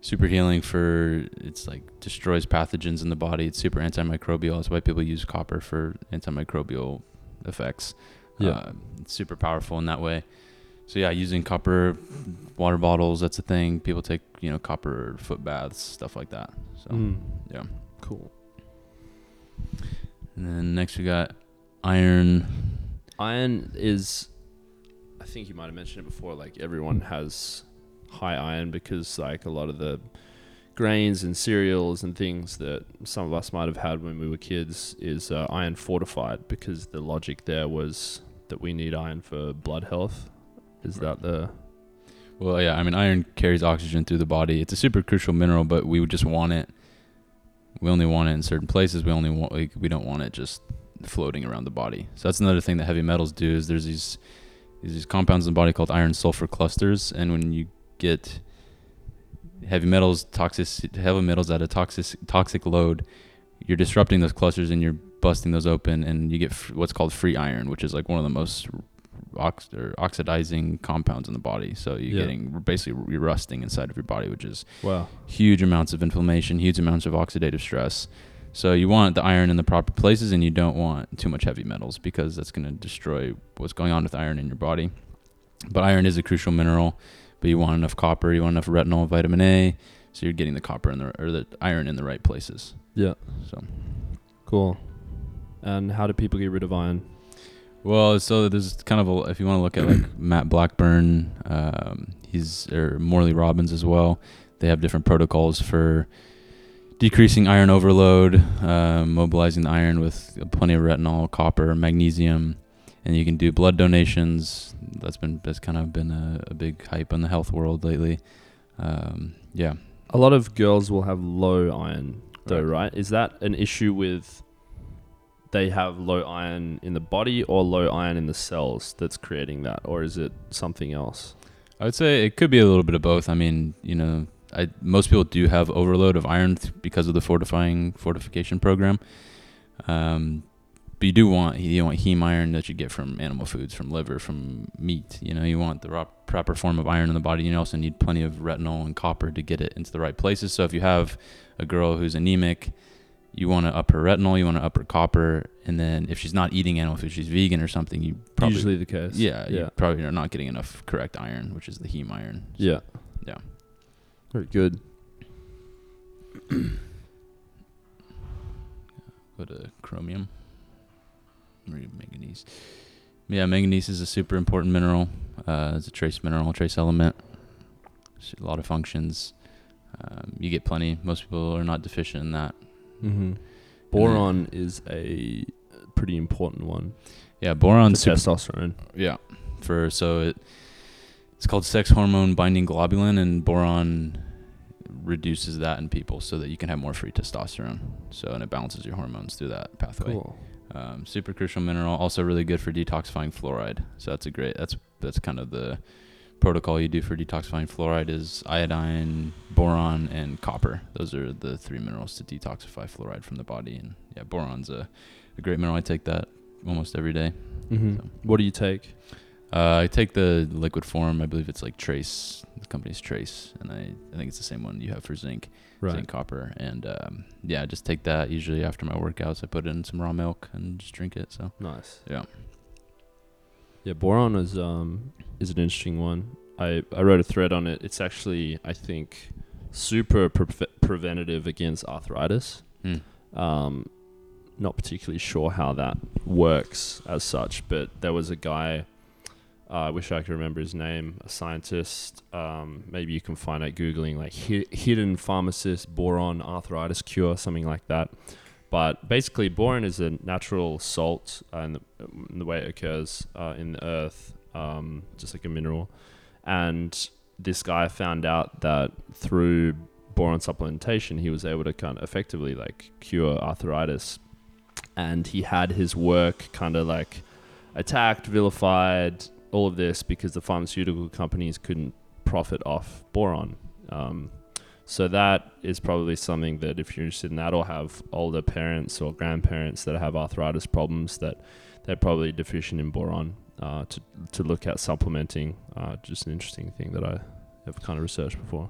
super healing for it's like destroys pathogens in the body. It's super antimicrobial. That's why people use copper for antimicrobial effects. Yeah. Uh, it's super powerful in that way. So yeah, using copper water bottles, that's a thing. People take, you know, copper foot baths, stuff like that. So Mm. yeah. Cool. And then next we got iron. Iron is, I think you might have mentioned it before. Like everyone has high iron because like a lot of the grains and cereals and things that some of us might have had when we were kids is uh, iron fortified because the logic there was that we need iron for blood health. Is Right. that the Well, yeah, I mean, iron carries oxygen through the body. It's a super crucial mineral, but we would just want it. We only want it in certain places. We only want like we don't want it just floating around the body. So that's another thing that heavy metals do. Is there's these there's these compounds in the body called iron sulfur clusters, and when you get heavy metals toxic heavy metals at a toxic toxic load, you're disrupting those clusters and you're busting those open, and you get f- what's called free iron, which is like one of the most ox- or oxidizing compounds in the body. So you're Yeah. getting basically you're rusting inside of your body, which is wow? huge amounts of inflammation, huge amounts of oxidative stress. So you want the iron in the proper places, and you don't want too much heavy metals because that's going to destroy what's going on with iron in your body. But iron is a crucial mineral. But you want enough copper, you want enough retinol, vitamin A, so you're getting the copper in the or the iron in the right places. Yeah. So Cool. And how do people get rid of iron? Well, so there's kind of a if you want to look at like Matt Blackburn, um, he's or Morley Robbins as well. They have different protocols for decreasing iron overload, uh, mobilizing the iron with plenty of retinol, copper, magnesium, and you can do blood donations. That's been that's kind of been a, a big hype in the health world lately. Um, yeah, A lot of girls will have low iron, though, Right. right? Is that an issue with they have low iron in the body or low iron in the cells that's creating that, or is it something else? I would say it could be a little bit of both. I mean, you know, I most people do have overload of iron th- because of the fortifying fortification program. Um, but you do want you want heme iron that you get from animal foods, from liver, from meat. You know, you want the proper form of iron in the body. You also need plenty of retinol and copper to get it into the right places. So if you have a girl who's anemic, you want to up her retinol, you want to up her copper, and then if she's not eating animal food, she's vegan or something, you probably Usually the case. yeah, Yeah. you probably are not getting enough correct iron, which is the heme iron. Yeah. Yeah. Very good. Go to chromium. Manganese. Yeah, manganese is a super important mineral. Uh, it's a trace mineral, trace element. It's a lot of functions. Um, you get plenty. Most people are not deficient in that. Mm-hmm. Boron is a pretty important one. Yeah, boron. Super, testosterone. yeah, for so it it's called sex hormone binding globulin, and boron reduces that in people so that you can have more free testosterone. So and it balances your hormones through that pathway. Cool. Um, super crucial mineral, also really good for detoxifying fluoride. So that's a great. That's that's kind of the protocol you do for detoxifying fluoride is iodine, boron, and copper. Those are the three minerals to detoxify fluoride from the body. And yeah, boron's a, a great mineral. I take that almost every day. Mm-hmm. So. What do you take? Uh, I take the liquid form. I believe it's like Trace. The company's Trace, and I, I think it's the same one you have for zinc, zinc copper, and um, yeah, I just take that usually after my workouts. I put it in some raw milk and just drink it. So Nice. yeah, Yeah, boron is um is an interesting one. I I wrote a thread on it. It's actually I think super pre- preventative against arthritis. Mm. Um, not particularly sure how that works as such, but there was a guy. Uh, I wish I could remember his name. A scientist. Um, maybe you can find out googling like hi- hidden pharmacist boron arthritis cure, something like that. But basically, boron is a natural salt, uh, in, the, the way it occurs uh, in the earth, um, just like a mineral. And this guy found out that through boron supplementation, he was able to kind of effectively like cure arthritis. And he had his work kind of like attacked, vilified, all of this because the pharmaceutical companies couldn't profit off boron. Um, so that is probably something that if you're interested in that or have older parents or grandparents that have arthritis problems that they're probably deficient in boron uh, to, to look at supplementing. Uh, just an interesting thing that I have kind of researched before.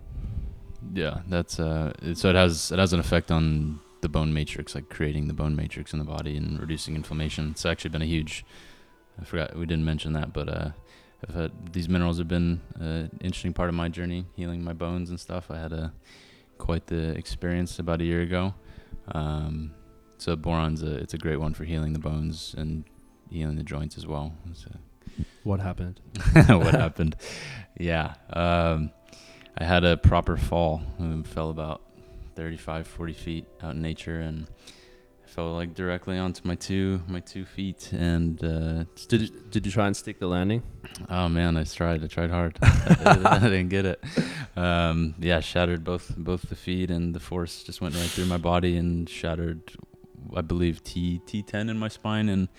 yeah. That's uh. So it has it has an effect on the bone matrix, like creating the bone matrix in the body and reducing inflammation. It's actually been a huge. I forgot we didn't mention that, but uh, I've had these minerals have been an interesting part of my journey, healing my bones and stuff. I had a quite the experience about a year ago. Um, so boron's a it's a great one for healing the bones and healing the joints as well. So What happened? what happened? Yeah, um, I had a proper fall. I fell about 35, 40 feet out in nature, and fell like directly onto my two my two feet. And uh, Did you, did you try and stick the landing? oh man, I tried. I tried hard. I didn't get it. Um, yeah, shattered both both the feet, and the force just went right through my body and shattered. I believe T T10 in my spine, and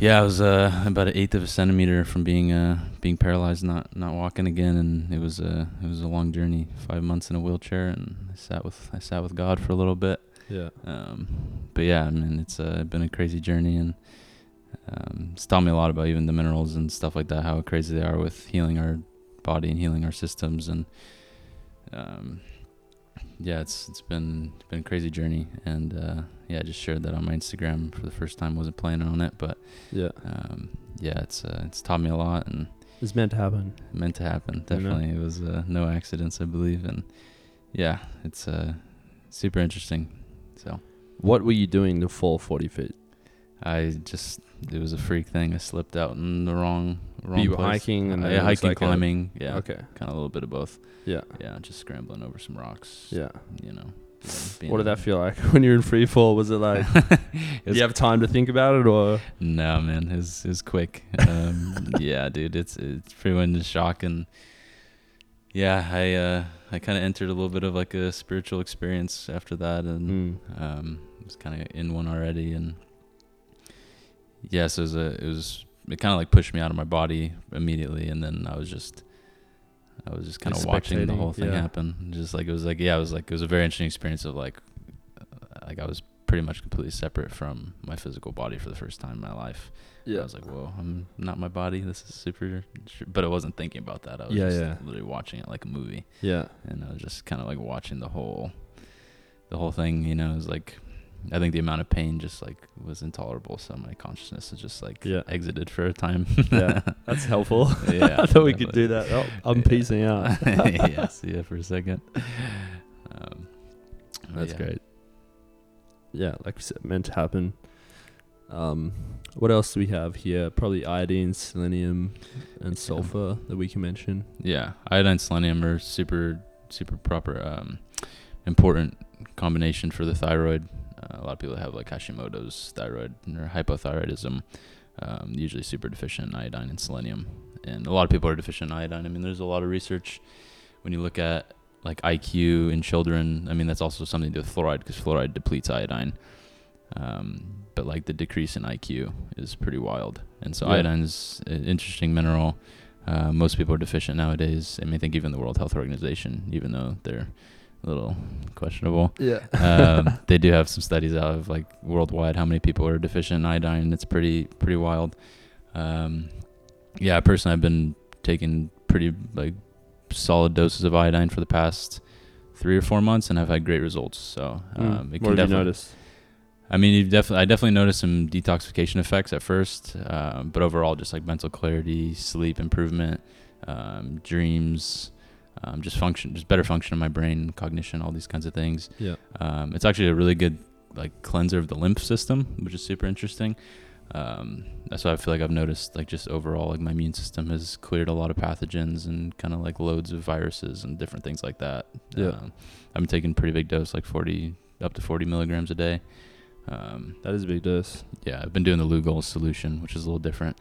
yeah, I was uh, about an eighth of a centimeter from being uh, being paralyzed, not not walking again, and it was a it was a long journey. Five months in a wheelchair, and I sat with I sat with God for a little bit. Yeah. Um, but yeah, I mean, it's uh, been a crazy journey, and um, it's taught me a lot about even the minerals and stuff like that, how crazy they are with healing our body and healing our systems, and um, yeah, it's it's been it's been a crazy journey, and uh, yeah, I just shared that on my Instagram for the first time. wasn't planning on it, but Yeah. um, yeah, it's uh, it's taught me a lot and It's meant to happen. meant to happen. You know? Definitely, it was uh, no accidents, I believe, and yeah, it's uh, super interesting. So. What were you doing to fall 40 feet? I just it was a freak thing. I slipped out in the wrong wrong you were place. hiking and Uh, then yeah, hiking, like a- climbing. yeah, Okay. kind of a little bit of both. Yeah. Yeah, just scrambling over some rocks. Yeah. you know. What did that feel like when you're in free fall? Was it like, do you have time to think about it or? No, man, it was, it was quick. Um, yeah, dude, it's it's pretty much shock and yeah, I uh, I kind of entered a little bit of like a spiritual experience after that, and Mm. um, was kind of in one already, and yeah, so it was a, it was it kind of like pushed me out of my body immediately, and then I was just I was just kind of watching the whole thing yeah. happen, just like it was like yeah, it was like it was a very interesting experience of like uh, like I was pretty much completely separate from my physical body for the first time in my life. Yeah. I was like, whoa, I'm not my body. This is super, but I wasn't thinking about that. I was Yeah, just yeah. literally watching it like a movie yeah. and I was just kind of like watching the whole, the whole thing. You know, it was like, I think the amount of pain just like was intolerable. So my consciousness was just like Yeah. exited for a time. Yeah. That's helpful. yeah, I thought we could do that. Oh, I'm Yeah. piecing out. yeah, see ya for a second. Um, That's yeah. great. Yeah, like we said, meant to happen. Um, what else do we have here? Probably iodine, selenium, and sulfur that we can mention. Yeah, iodine, selenium are super, super proper, um, important combination for the thyroid. Uh, a lot of people have like Hashimoto's thyroid or hypothyroidism, um, usually super deficient in iodine and selenium. And a lot of people are deficient in iodine. I mean, there's a lot of research when you look at like IQ in children. I mean, that's also something to do with fluoride because fluoride depletes iodine. Um, but like the decrease in IQ is pretty wild. And so Yeah. iodine is an interesting mineral. Uh, most people are deficient nowadays. I mean, I think even the World Health Organization, even though they're a little questionable, Yeah. um, they do have some studies out of like worldwide how many people are deficient in iodine. It's pretty pretty wild. Um, yeah, personally, I've been taking pretty like solid doses of iodine for the past three or four months, and I've had great results. So Mm. um, it what can you noticed? I mean, you definitely, I definitely noticed some detoxification effects at first, um, but overall, just like mental clarity, sleep improvement, um, dreams, um, just function, just better function of my brain, cognition, all these kinds of things. Yeah. Um, it's actually a really good like cleanser of the lymph system, which is super interesting. Um, that's why I feel like I've noticed like just overall like my immune system has cleared a lot of pathogens and kind of like loads of viruses and different things like that. Yeah. Um, I'm taking pretty big dose, like 40 up to 40 milligrams a day. Um, That is a big dose. yeah, I've been doing the Lugol solution, which is a little different.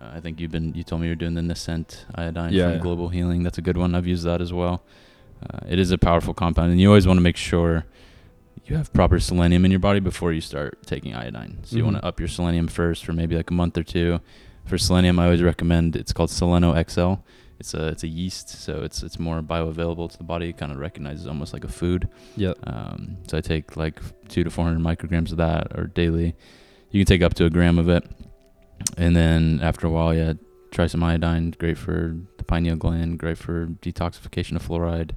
Uh, I think you've been you told me you're doing the Nascent iodine Yeah, from yeah. Global Healing. That's a good one. I've used that as well. Uh, it is a powerful compound, and you always want to make sure you have proper selenium in your body before you start taking iodine. So you want to up your selenium first for maybe like a month or two. For selenium, I always recommend it's called Seleno XL. It's a it's a yeast, so it's it's more bioavailable to the body. It kind of recognizes almost like a food. Yep. Um, so I take like two to 400 micrograms of that or daily. You can take up to a gram of it. And then after a while, yeah, try some iodine. Great for the pineal gland, great for detoxification of fluoride.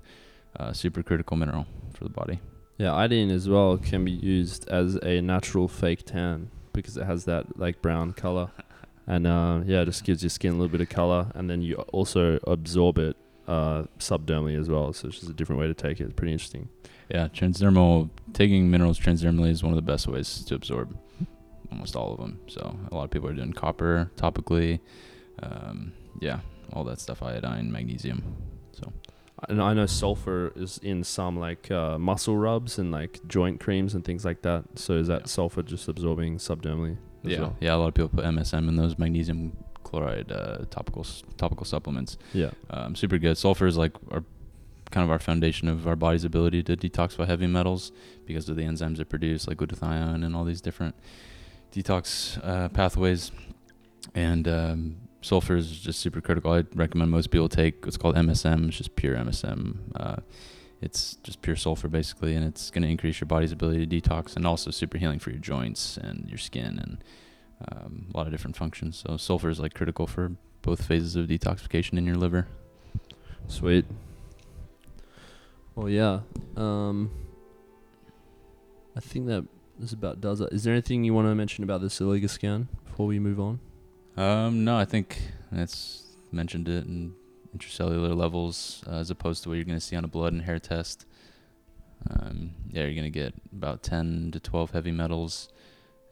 Uh, super critical mineral for the body. Yeah, iodine as well can be used as a natural fake tan because it has that like brown color, and uh, yeah, it just gives your skin a little bit of color, and then you also absorb it uh, subdermally as well. So it's just a different way to take it. It's pretty interesting. Yeah, transdermal, taking minerals transdermally is one of the best ways to absorb almost all of them. So a lot of people are doing copper topically. Um, yeah, all that stuff, iodine, magnesium. And I know sulfur is in some like uh, muscle rubs and like joint creams and things like that. So is that Yeah. sulfur just absorbing subdermally? as Yeah, well? yeah. A lot of people put MSM in those magnesium chloride uh, topical topical supplements. Yeah. Um, super good. Sulfur is like our kind of our foundation of our body's ability to detoxify heavy metals because of the enzymes it produce, like glutathione and all these different detox uh, pathways. And um, sulfur is just super critical. I recommend most people take what's called MSM. It's just pure MSM. Uh, it's just pure sulfur basically, and it's going to increase your body's ability to detox, and also super healing for your joints and your skin and um, a lot of different functions. So sulfur is like critical for both phases of detoxification in your liver. Sweet. Well, yeah. Um, I think that this about does it. Is there anything you want to mention about the silica scan before we move on? Um, no, I think that's mentioned it in intracellular levels uh, as opposed to what you're going to see on a blood and hair test. Um, yeah, you're going to get about 10 to 12 heavy metals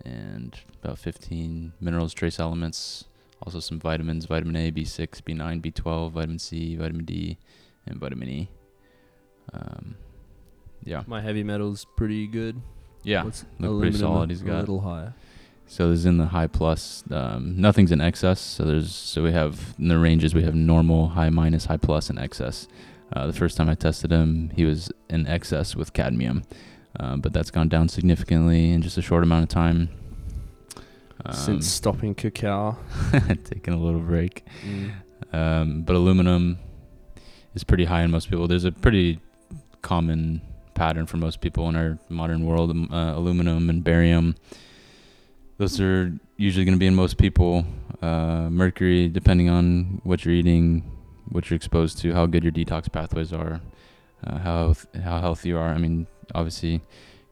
and about 15 minerals, trace elements, also some vitamins, vitamin A, B6, B9, B12, vitamin C, vitamin D, and vitamin E. Um, yeah. My heavy metal's pretty good. Yeah. Look pretty solid. He's a little higher. So there's in the high plus. Um, nothing's in excess. So there's so we have in the ranges we have normal, high minus, high plus, and excess. Uh, the first time I tested him, he was in excess with cadmium, uh, but that's gone down significantly in just a short amount of time. Um, Since stopping cacao. taking a little break. Mm. Um, but aluminum is pretty high in most people. There's a pretty common pattern for most people in our modern world. um, Uh, aluminum and barium. Those are usually going to be in most people. Uh, mercury, depending on what you're eating, what you're exposed to, how good your detox pathways are, uh, how how healthy you are. I mean, obviously,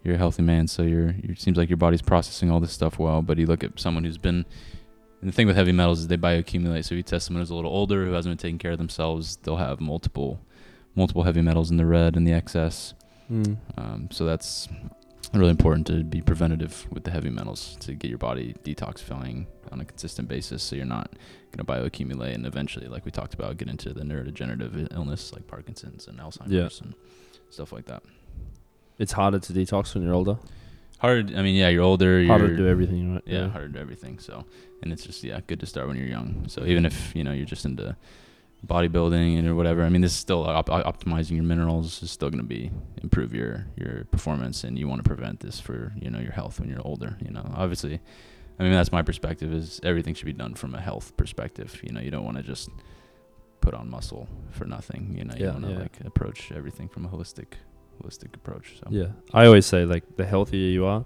you're a healthy man, so you're. It seems like your body's processing all this stuff well. But you look at someone who's been and the thing with heavy metals is they bioaccumulate. So if you test someone who's a little older who hasn't been taking care of themselves, they'll have multiple, multiple heavy metals in the red and the excess. Mm. Um, so that's really important to be preventative with the heavy metals to get your body detoxifying on a consistent basis. So you're not going to bioaccumulate and eventually, like we talked about, get into the neurodegenerative illness like Parkinson's and Alzheimer's and stuff like that. It's harder to detox when you're older. Hard. I mean, yeah, you're older. You're, Harder to do everything, right? yeah, harder to do everything. So, and it's just yeah, good to start when you're young. So even if you know you're just into bodybuilding and or whatever, I mean, this is still uh, op- op- optimizing your minerals is still going to be improve your your performance, and you want to prevent this for you know your health when you're older. You know, obviously, I mean that's my perspective is everything should be done from a health perspective. You know, you don't want to just put on muscle for nothing. You know, you Yeah, want to yeah. like approach everything from a holistic holistic approach. So Yeah. I always say like the healthier you are,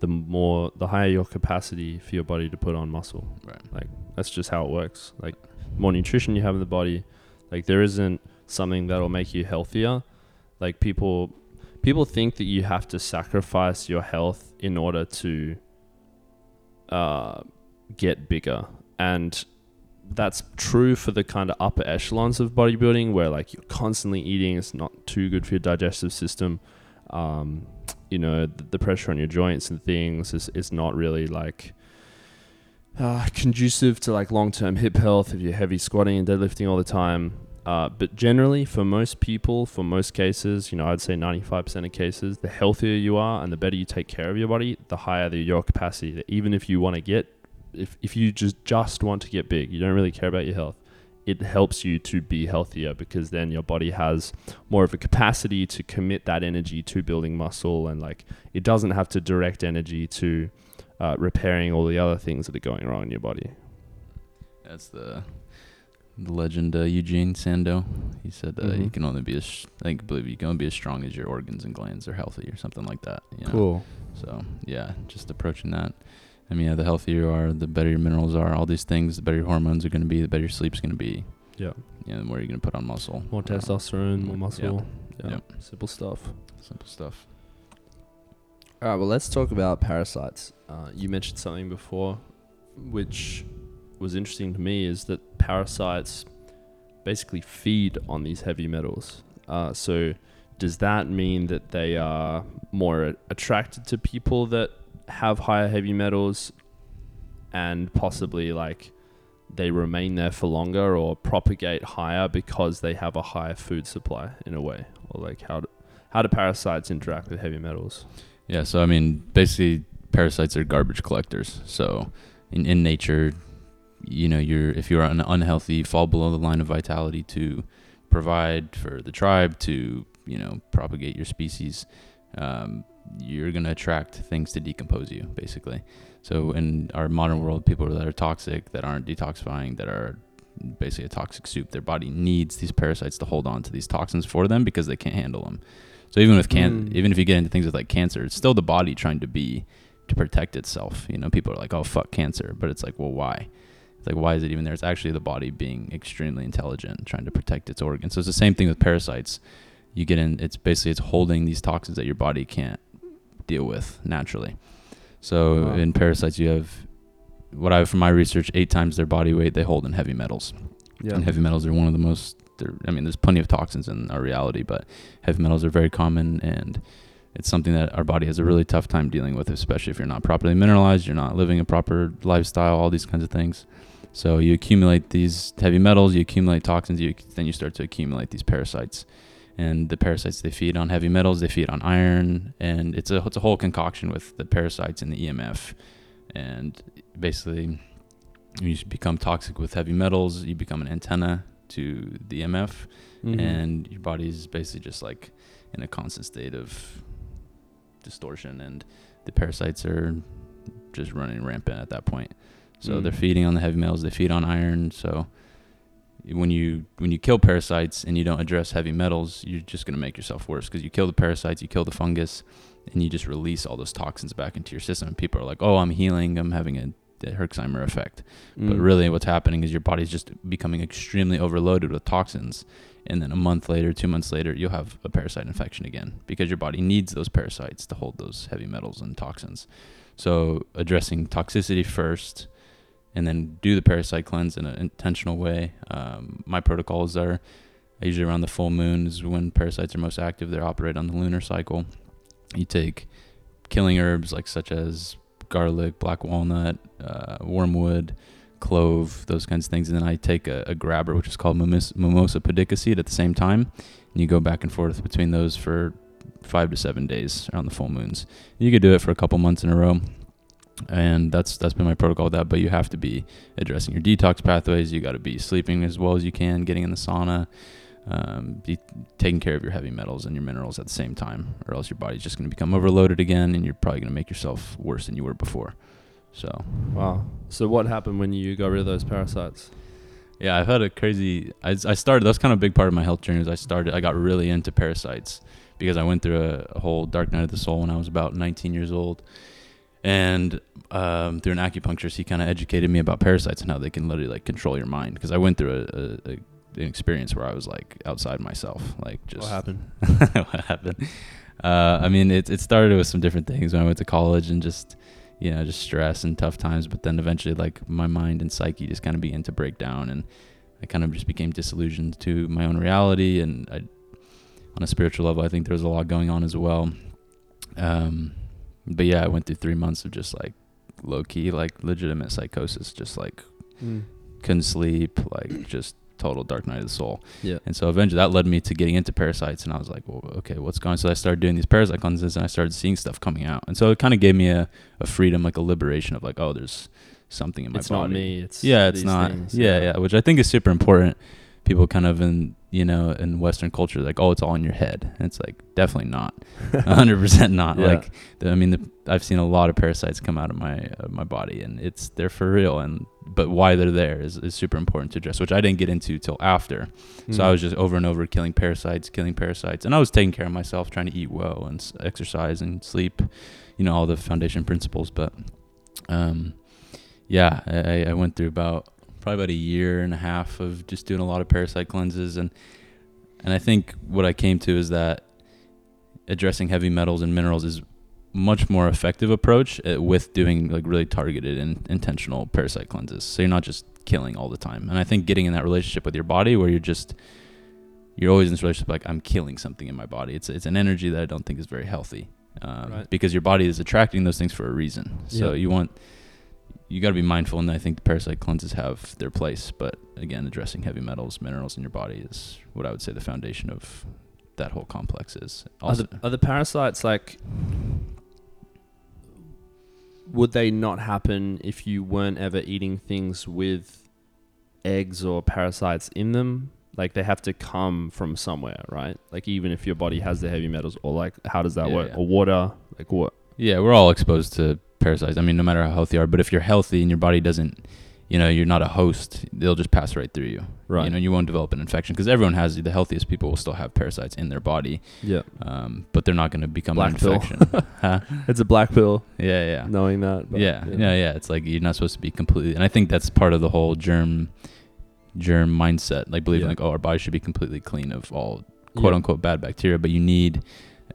the more the higher your capacity for your body to put on muscle. right. Like That's just how it works. Like more nutrition you have in the body, like there isn't something that'll make you healthier. Like people people think that you have to sacrifice your health in order to uh, get bigger. And that's true for the kind of upper echelons of bodybuilding where like you're constantly eating, it's not too good for your digestive system. Um, you know, the, the, pressure on your joints and things is, is not really like uh, conducive to like long term hip health if you're heavy squatting and deadlifting all the time. Uh, but generally, for most people, for most cases, you know, I'd say 95% of cases, the healthier you are and the better you take care of your body, the higher the, your capacity. Even if you want to get, if, if you just, just want to get big, you don't really care about your health, it helps you to be healthier because then your body has more of a capacity to commit that energy to building muscle and like it doesn't have to direct energy to uh, repairing all the other things that are going wrong in your body. That's the the legend uh, Eugene Sandow. He said uh, mm-hmm. you can only be as I think believe you can only be as strong as your organs and glands are healthy or something like that. You know? Cool. So yeah, just approaching that. I mean, yeah, the healthier you are, the better your minerals are. All these things, the better your hormones are going to be, the better your sleep's going to be. Yeah. Yeah, the more you're going to put on muscle. More uh, testosterone, more muscle. Yeah. Yep. Simple stuff. Simple stuff. All right, well, let's talk about parasites. Uh, you mentioned something before, which was interesting to me, is that parasites basically feed on these heavy metals. Uh, so, does that mean that they are more attracted to people that have higher heavy metals and possibly like they remain there for longer or propagate higher because they have a higher food supply in a way or like how do, how do parasites interact with heavy metals yeah, so I mean, basically, parasites are garbage collectors. So, in in nature, you know, you're if you're un- unhealthy, fall below the line of vitality to provide for the tribe to you know propagate your species. Um, you're gonna attract things to decompose you, basically. So in our modern world, people that are toxic, that aren't detoxifying, that are basically a toxic soup, their body needs these parasites to hold on to these toxins for them because they can't handle them. So even with can, mm. even if you get into things with like cancer, it's still the body trying to be to protect itself. You know, people are like, "Oh fuck cancer," but it's like, well, why? It's like, why is it even there? It's actually the body being extremely intelligent, trying to protect its organs. So it's the same thing with parasites. You get in, it's basically it's holding these toxins that your body can't deal with naturally. So wow. in parasites, you have what I from my research, eight times their body weight they hold in heavy metals. Yeah. And heavy metals are one of the most I mean, there's plenty of toxins in our reality, but heavy metals are very common, and it's something that our body has a really tough time dealing with, especially if you're not properly mineralized, you're not living a proper lifestyle, all these kinds of things. So you accumulate these heavy metals, you accumulate toxins, you then you start to accumulate these parasites. And the parasites they feed on heavy metals, they feed on iron, and it's a it's a whole concoction with the parasites and the EMF, and basically you become toxic with heavy metals, you become an antenna to the EMF, mm-hmm. and your body's basically just like in a constant state of distortion, and the parasites are just running rampant at that point. So mm. they're feeding on the heavy metals, they feed on iron. So when you when you kill parasites and you don't address heavy metals, you're just gonna make yourself worse because you kill the parasites, you kill the fungus, and you just release all those toxins back into your system. And people are like, "Oh, I'm healing. I'm having a the Herxheimer effect. Mm. But really, what's happening is your body's just becoming extremely overloaded with toxins. And then a month later, two months later, you'll have a parasite infection again because your body needs those parasites to hold those heavy metals and toxins. So, addressing toxicity first and then do the parasite cleanse in an intentional way. Um, my protocols are usually around the full moon is when parasites are most active. They operate on the lunar cycle. You take killing herbs like such as garlic, black walnut, uh, wormwood, clove, those kinds of things. And then I take a, a grabber, which is called mimosa pudica seed at the same time. And you go back and forth between those for five to seven days around the full moons. You could do it for a couple months in a row. And that's that's been my protocol with that. But you have to be addressing your detox pathways. You got to be sleeping as well as you can, getting in the sauna, um, be taking care of your heavy metals and your minerals at the same time, or else your body's just going to become overloaded again, and you're probably going to make yourself worse than you were before. So, wow. So, what happened when you got rid of those parasites? Yeah, I've had a crazy. I, I started. That's kind of a big part of my health journey. Is I started. I got really into parasites because I went through a, a whole dark night of the soul when I was about 19 years old, and um, through an acupuncturist, he kind of educated me about parasites and how they can literally like control your mind. Because I went through a, a, a an experience where I was like outside myself, like just what happened? what happened. Uh, I mean, it it started with some different things when I went to college and just you know just stress and tough times, but then eventually like my mind and psyche just kind of began to break down and I kind of just became disillusioned to my own reality and I on a spiritual level, I think there was a lot going on as well. Um, but yeah, I went through three months of just like low key, like legitimate psychosis, just like Mm. couldn't sleep, like just total dark night of the soul. Yeah. And so eventually that led me to getting into parasites, and I was like, well, okay, what's going on? So I started doing these parasite cleanses, and I started seeing stuff coming out, and so it kind of gave me a, a freedom, like a liberation of like, oh, there's something in my It's body. It's not me. It's Yeah, it's not. things, yeah, yeah, which I think is super important. People kind of in you know in Western culture like, oh, it's all in your head. And it's like definitely not, hundred percent not. Yeah. Like the, I mean, the, I've seen a lot of parasites come out of my uh, my body, and it's they're for real. And but why they're there is, is super important to address, which I didn't get into till after. So I Mm. was just over and over killing parasites, killing parasites, and I was taking care of myself, trying to eat well and s- exercise and sleep, you know, all the foundation principles. But, um, yeah, I- I went through about probably about a year and a half of just doing a lot of parasite cleanses, and and I think what I came to is that addressing heavy metals and minerals is much more effective approach uh, with doing like really targeted and intentional parasite cleanses. So you're not just killing all the time. And I think getting in that relationship with your body where you're just you're always in this relationship like I'm killing something in my body. It's it's an energy that I don't think is very healthy. Um, Right. because your body is attracting those things for a reason. So Yeah. you want you got to be mindful and I think the parasite cleanses have their place, but again addressing heavy metals, minerals in your body is what I would say the foundation of that whole complex is. Are the, are the parasites like? Would they not happen if you weren't ever eating things with eggs or parasites in them? Like they have to come from somewhere, right? Like even if your body has the heavy metals, or like how does that Yeah, work? yeah. Or water, like what? Yeah, we're all exposed to parasites. I mean, no matter how healthy you are, but if you're healthy and your body doesn't, you know, you're not a host, they'll just pass right through you. Right. You know, you won't develop an infection because everyone has the healthiest people will still have parasites in their body, Yeah, um, but they're not going to become Black an pill. infection. huh? it's a black pill. Yeah, yeah. Knowing that. yeah, yeah, yeah. It's like you're not supposed to be completely, and I think that's part of the whole germ, germ mindset. Like believing Yeah. like, oh, our body should be completely clean of all quote Yeah. unquote bad bacteria, but you need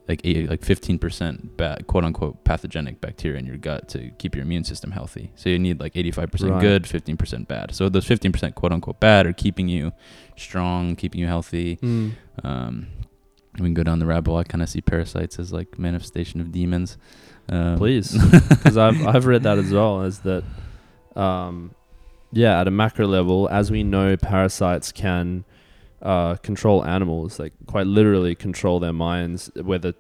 like eight, like 15% bad quote unquote pathogenic bacteria in your gut to keep your immune system healthy. So you need like 85% Right. good, 15% bad. So those 15% quote unquote bad are keeping you strong, keeping you healthy. Mm. Um, we can go down the rabbit hole. I kind of see parasites as like manifestation of demons. Um, Please, because I've I've read that as well Is that. Um, yeah, at a macro level, as we know, parasites can uh, control animals, like quite literally control their minds, whether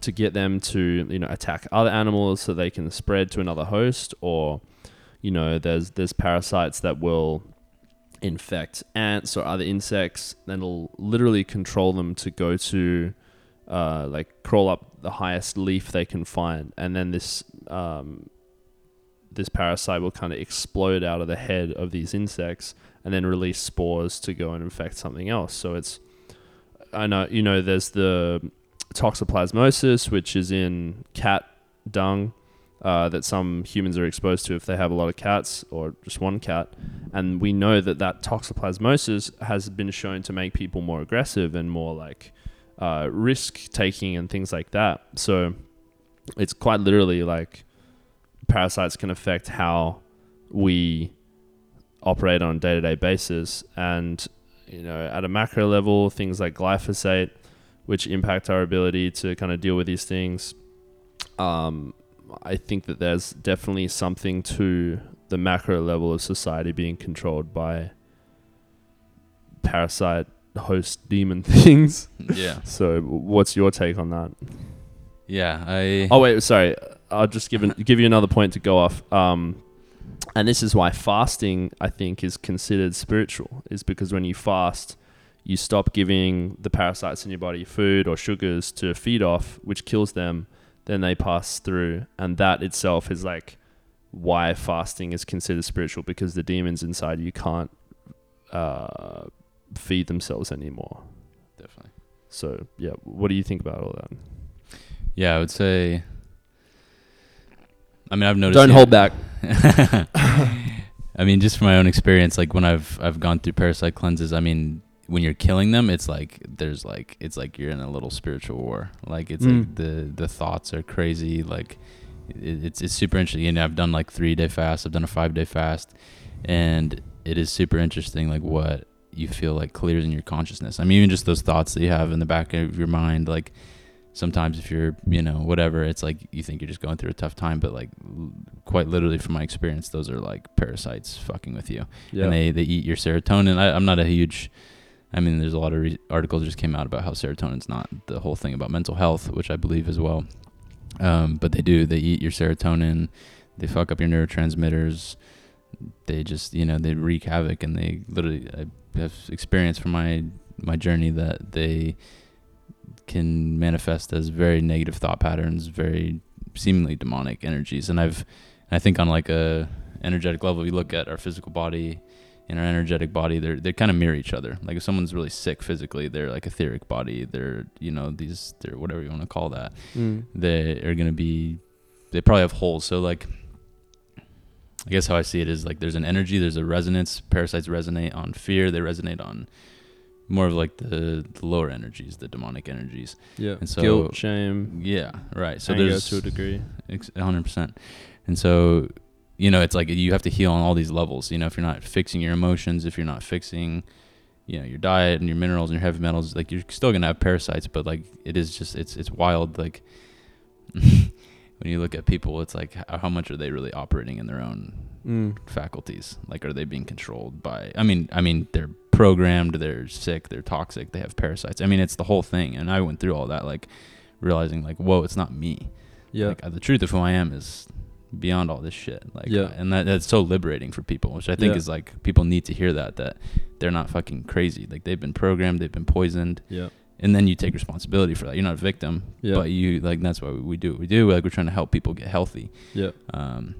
to get them to you know attack other animals so they can spread to another host, or you know there's there's parasites that will infect ants or other insects, then it'll literally control them to go to uh, like crawl up the highest leaf they can find, and then this um, this parasite will kind of explode out of the head of these insects, and then release spores to go and infect something else. So it's I know you know there's the toxoplasmosis, which is in cat dung. Uh, that some humans are exposed to if they have a lot of cats or just one cat, and we know that that toxoplasmosis has been shown to make people more aggressive and more like uh, risk taking and things like that. So it's quite literally like parasites can affect how we operate on a day to day basis. And, you know, at a macro level, things like glyphosate, which impact our ability to kind of deal with these things. Um, I think that there's definitely something to the macro level of society being controlled by parasite host demon things. Yeah. So, what's your take on that? Yeah. I. Oh wait, sorry. I'll just give an, give you another point to go off. Um, and this is why fasting, I think, is considered spiritual. Is because when you fast, you stop giving the parasites in your body food or sugars to feed off, which kills them. Then they pass through, and that itself is like why fasting is considered spiritual because the demons inside you can't uh, feed themselves anymore. Definitely. So yeah, what do you think about all that? Yeah, I would say I mean, I've noticed. Don't hold back. I mean, just from my own experience, like when I've I've gone through parasite cleanses, I mean, when you're killing them, it's like there's like it's like you're in a little spiritual war. Like it's like Mm. the the thoughts are crazy. Like it, it's it's super interesting. And I've done like three day fast. I've done a five day fast, and it is super interesting. Like what you feel like clears in your consciousness. I mean, even just those thoughts that you have in the back of your mind, like sometimes if you're you know whatever it's like you think you're just going through a tough time but like l- quite literally from my experience those are like parasites fucking with you. Yeah. and they they eat your serotonin. I, i'm not a huge i mean there's a lot of re- articles just came out about how serotonin's not the whole thing about mental health which i believe as well. Um, but they do they eat your serotonin they fuck up your neurotransmitters they just you know they wreak havoc and they literally i have experience from my my journey that they can manifest as very negative thought patterns, very seemingly demonic energies. And I've, I think on like a energetic level, you look at our physical body and our energetic body, they're they kind of mirror each other. Like if someone's really sick physically, they're like etheric body. They're you know these they're whatever you want to call that. Mm. They are gonna be, they probably have holes. So like. I guess how I see it is like there's an energy, there's a resonance. Parasites resonate on fear. They resonate on more of like the, the lower energies, the demonic energies. Yeah. And so- Guilt, shame, Yeah, right. So anger there's to a degree. 100%. And so, you know, it's like you have to heal on all these levels. You know, if you're not fixing your emotions, if you're not fixing, you know, your diet and your minerals and your heavy metals, like you're still going to have parasites, but like it is just, it's, it's wild. Like when you look at people, it's like how, how much are they really operating in their own Mm. faculties? Like, are they being controlled by? I mean, I mean, they're programmed. They're sick. They're toxic. They have parasites. I mean, it's the whole thing. And I went through all that, like realizing, like, whoa, it's not me. Yeah. Like, uh, the truth of who I am is beyond all this shit. Like, Yeah. uh, and that that's so liberating for people, which I think Yeah. is like people need to hear that that they're not fucking crazy. Like they've been programmed. They've been poisoned. yeah. And then you take responsibility for that. You're not a victim, Yeah. but you like that's why we do what we do. Like we're trying to help people get healthy. Yeah. Um,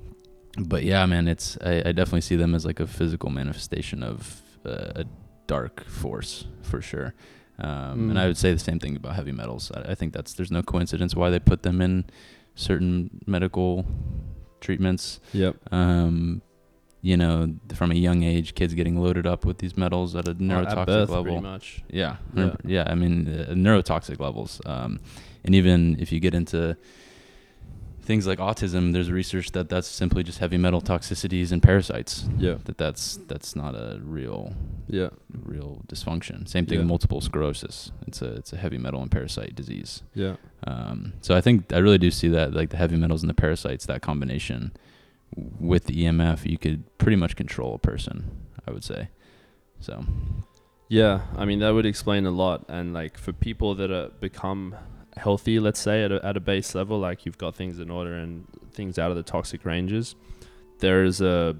but yeah, man, it's I, I definitely see them as like a physical manifestation of uh, a dark force for sure. Um, And Mm. I would say the same thing about heavy metals. I, I think that's there's no coincidence why they put them in certain medical treatments. Yep. Um, you know, from a young age, kids getting loaded up with these metals at a neurotoxic At birth, level. much. Yeah, Yeah. yeah, yeah. I mean, uh, neurotoxic levels, um, and even if you get into things like autism, there's research that that's simply just heavy metal toxicities and parasites. Yeah. That that's that's not a real Yeah. real dysfunction. Same thing Yeah. with multiple sclerosis. It's a it's a heavy metal and parasite disease. Yeah. Um, so I think I really do see that like the heavy metals and the parasites, that combination with the EMF, you could pretty much control a person. I would say. So Yeah, I mean that would explain a lot. And like for people that are become healthy, let's say at a, at a base level, like you've got things in order and things out of the toxic ranges, there is a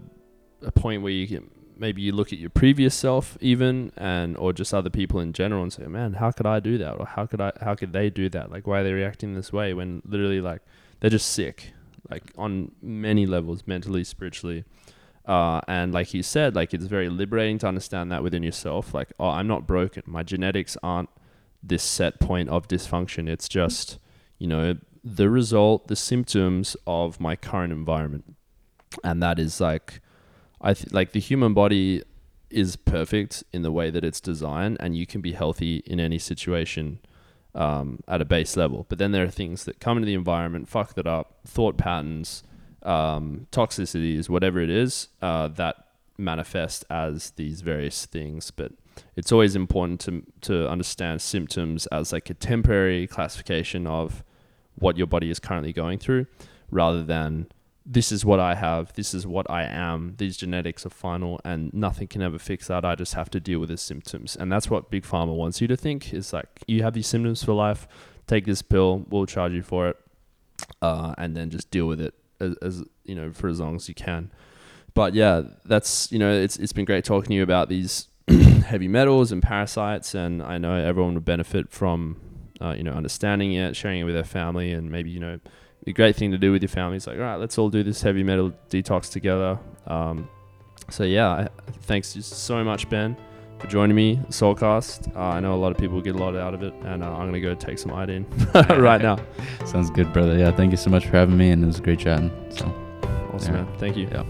a point where you can maybe you look at your previous self even and or just other people in general and say, man, how could I do that? Or how could I? How could they do that? Like why are they reacting this way when literally like they're just sick, like on many levels, mentally, spiritually. Uh, and like you said, like it's very liberating to understand that within yourself. Like, oh, I'm not broken. My genetics aren't this set point of dysfunction. It's just, you know, the result, the symptoms of my current environment. And that is like, I th- like the human body is perfect in the way that it's designed, and you can be healthy in any situation um, at a base level. But then there are things that come into the environment, fuck that up, thought patterns, um, toxicities, whatever it is, uh, that manifest as these various things. But it's always important to to understand symptoms as like a temporary classification of what your body is currently going through, rather than this is what I have, this is what I am, these genetics are final, and nothing can ever fix that. I just have to deal with the symptoms, and that's what Big Pharma wants you to think is like you have these symptoms for life. Take this pill, we'll charge you for it, uh, and then just deal with it as, as you know for as long as you can. But yeah, that's you know it's it's been great talking to you about these heavy metals and parasites, and I know everyone would benefit from uh, you know understanding it, sharing it with their family, and maybe you know a great thing to do with your family is like all right, let's all do this heavy metal detox together. Um, so yeah, thanks just so much, Ben, for joining me, Soulcast. Uh, I know a lot of people get a lot out of it, and uh, I'm gonna go take some iodine right now. Sounds good, brother. Yeah, thank you so much for having me, and it was great chatting. So, Awesome, Yeah. man. Thank you. yeah.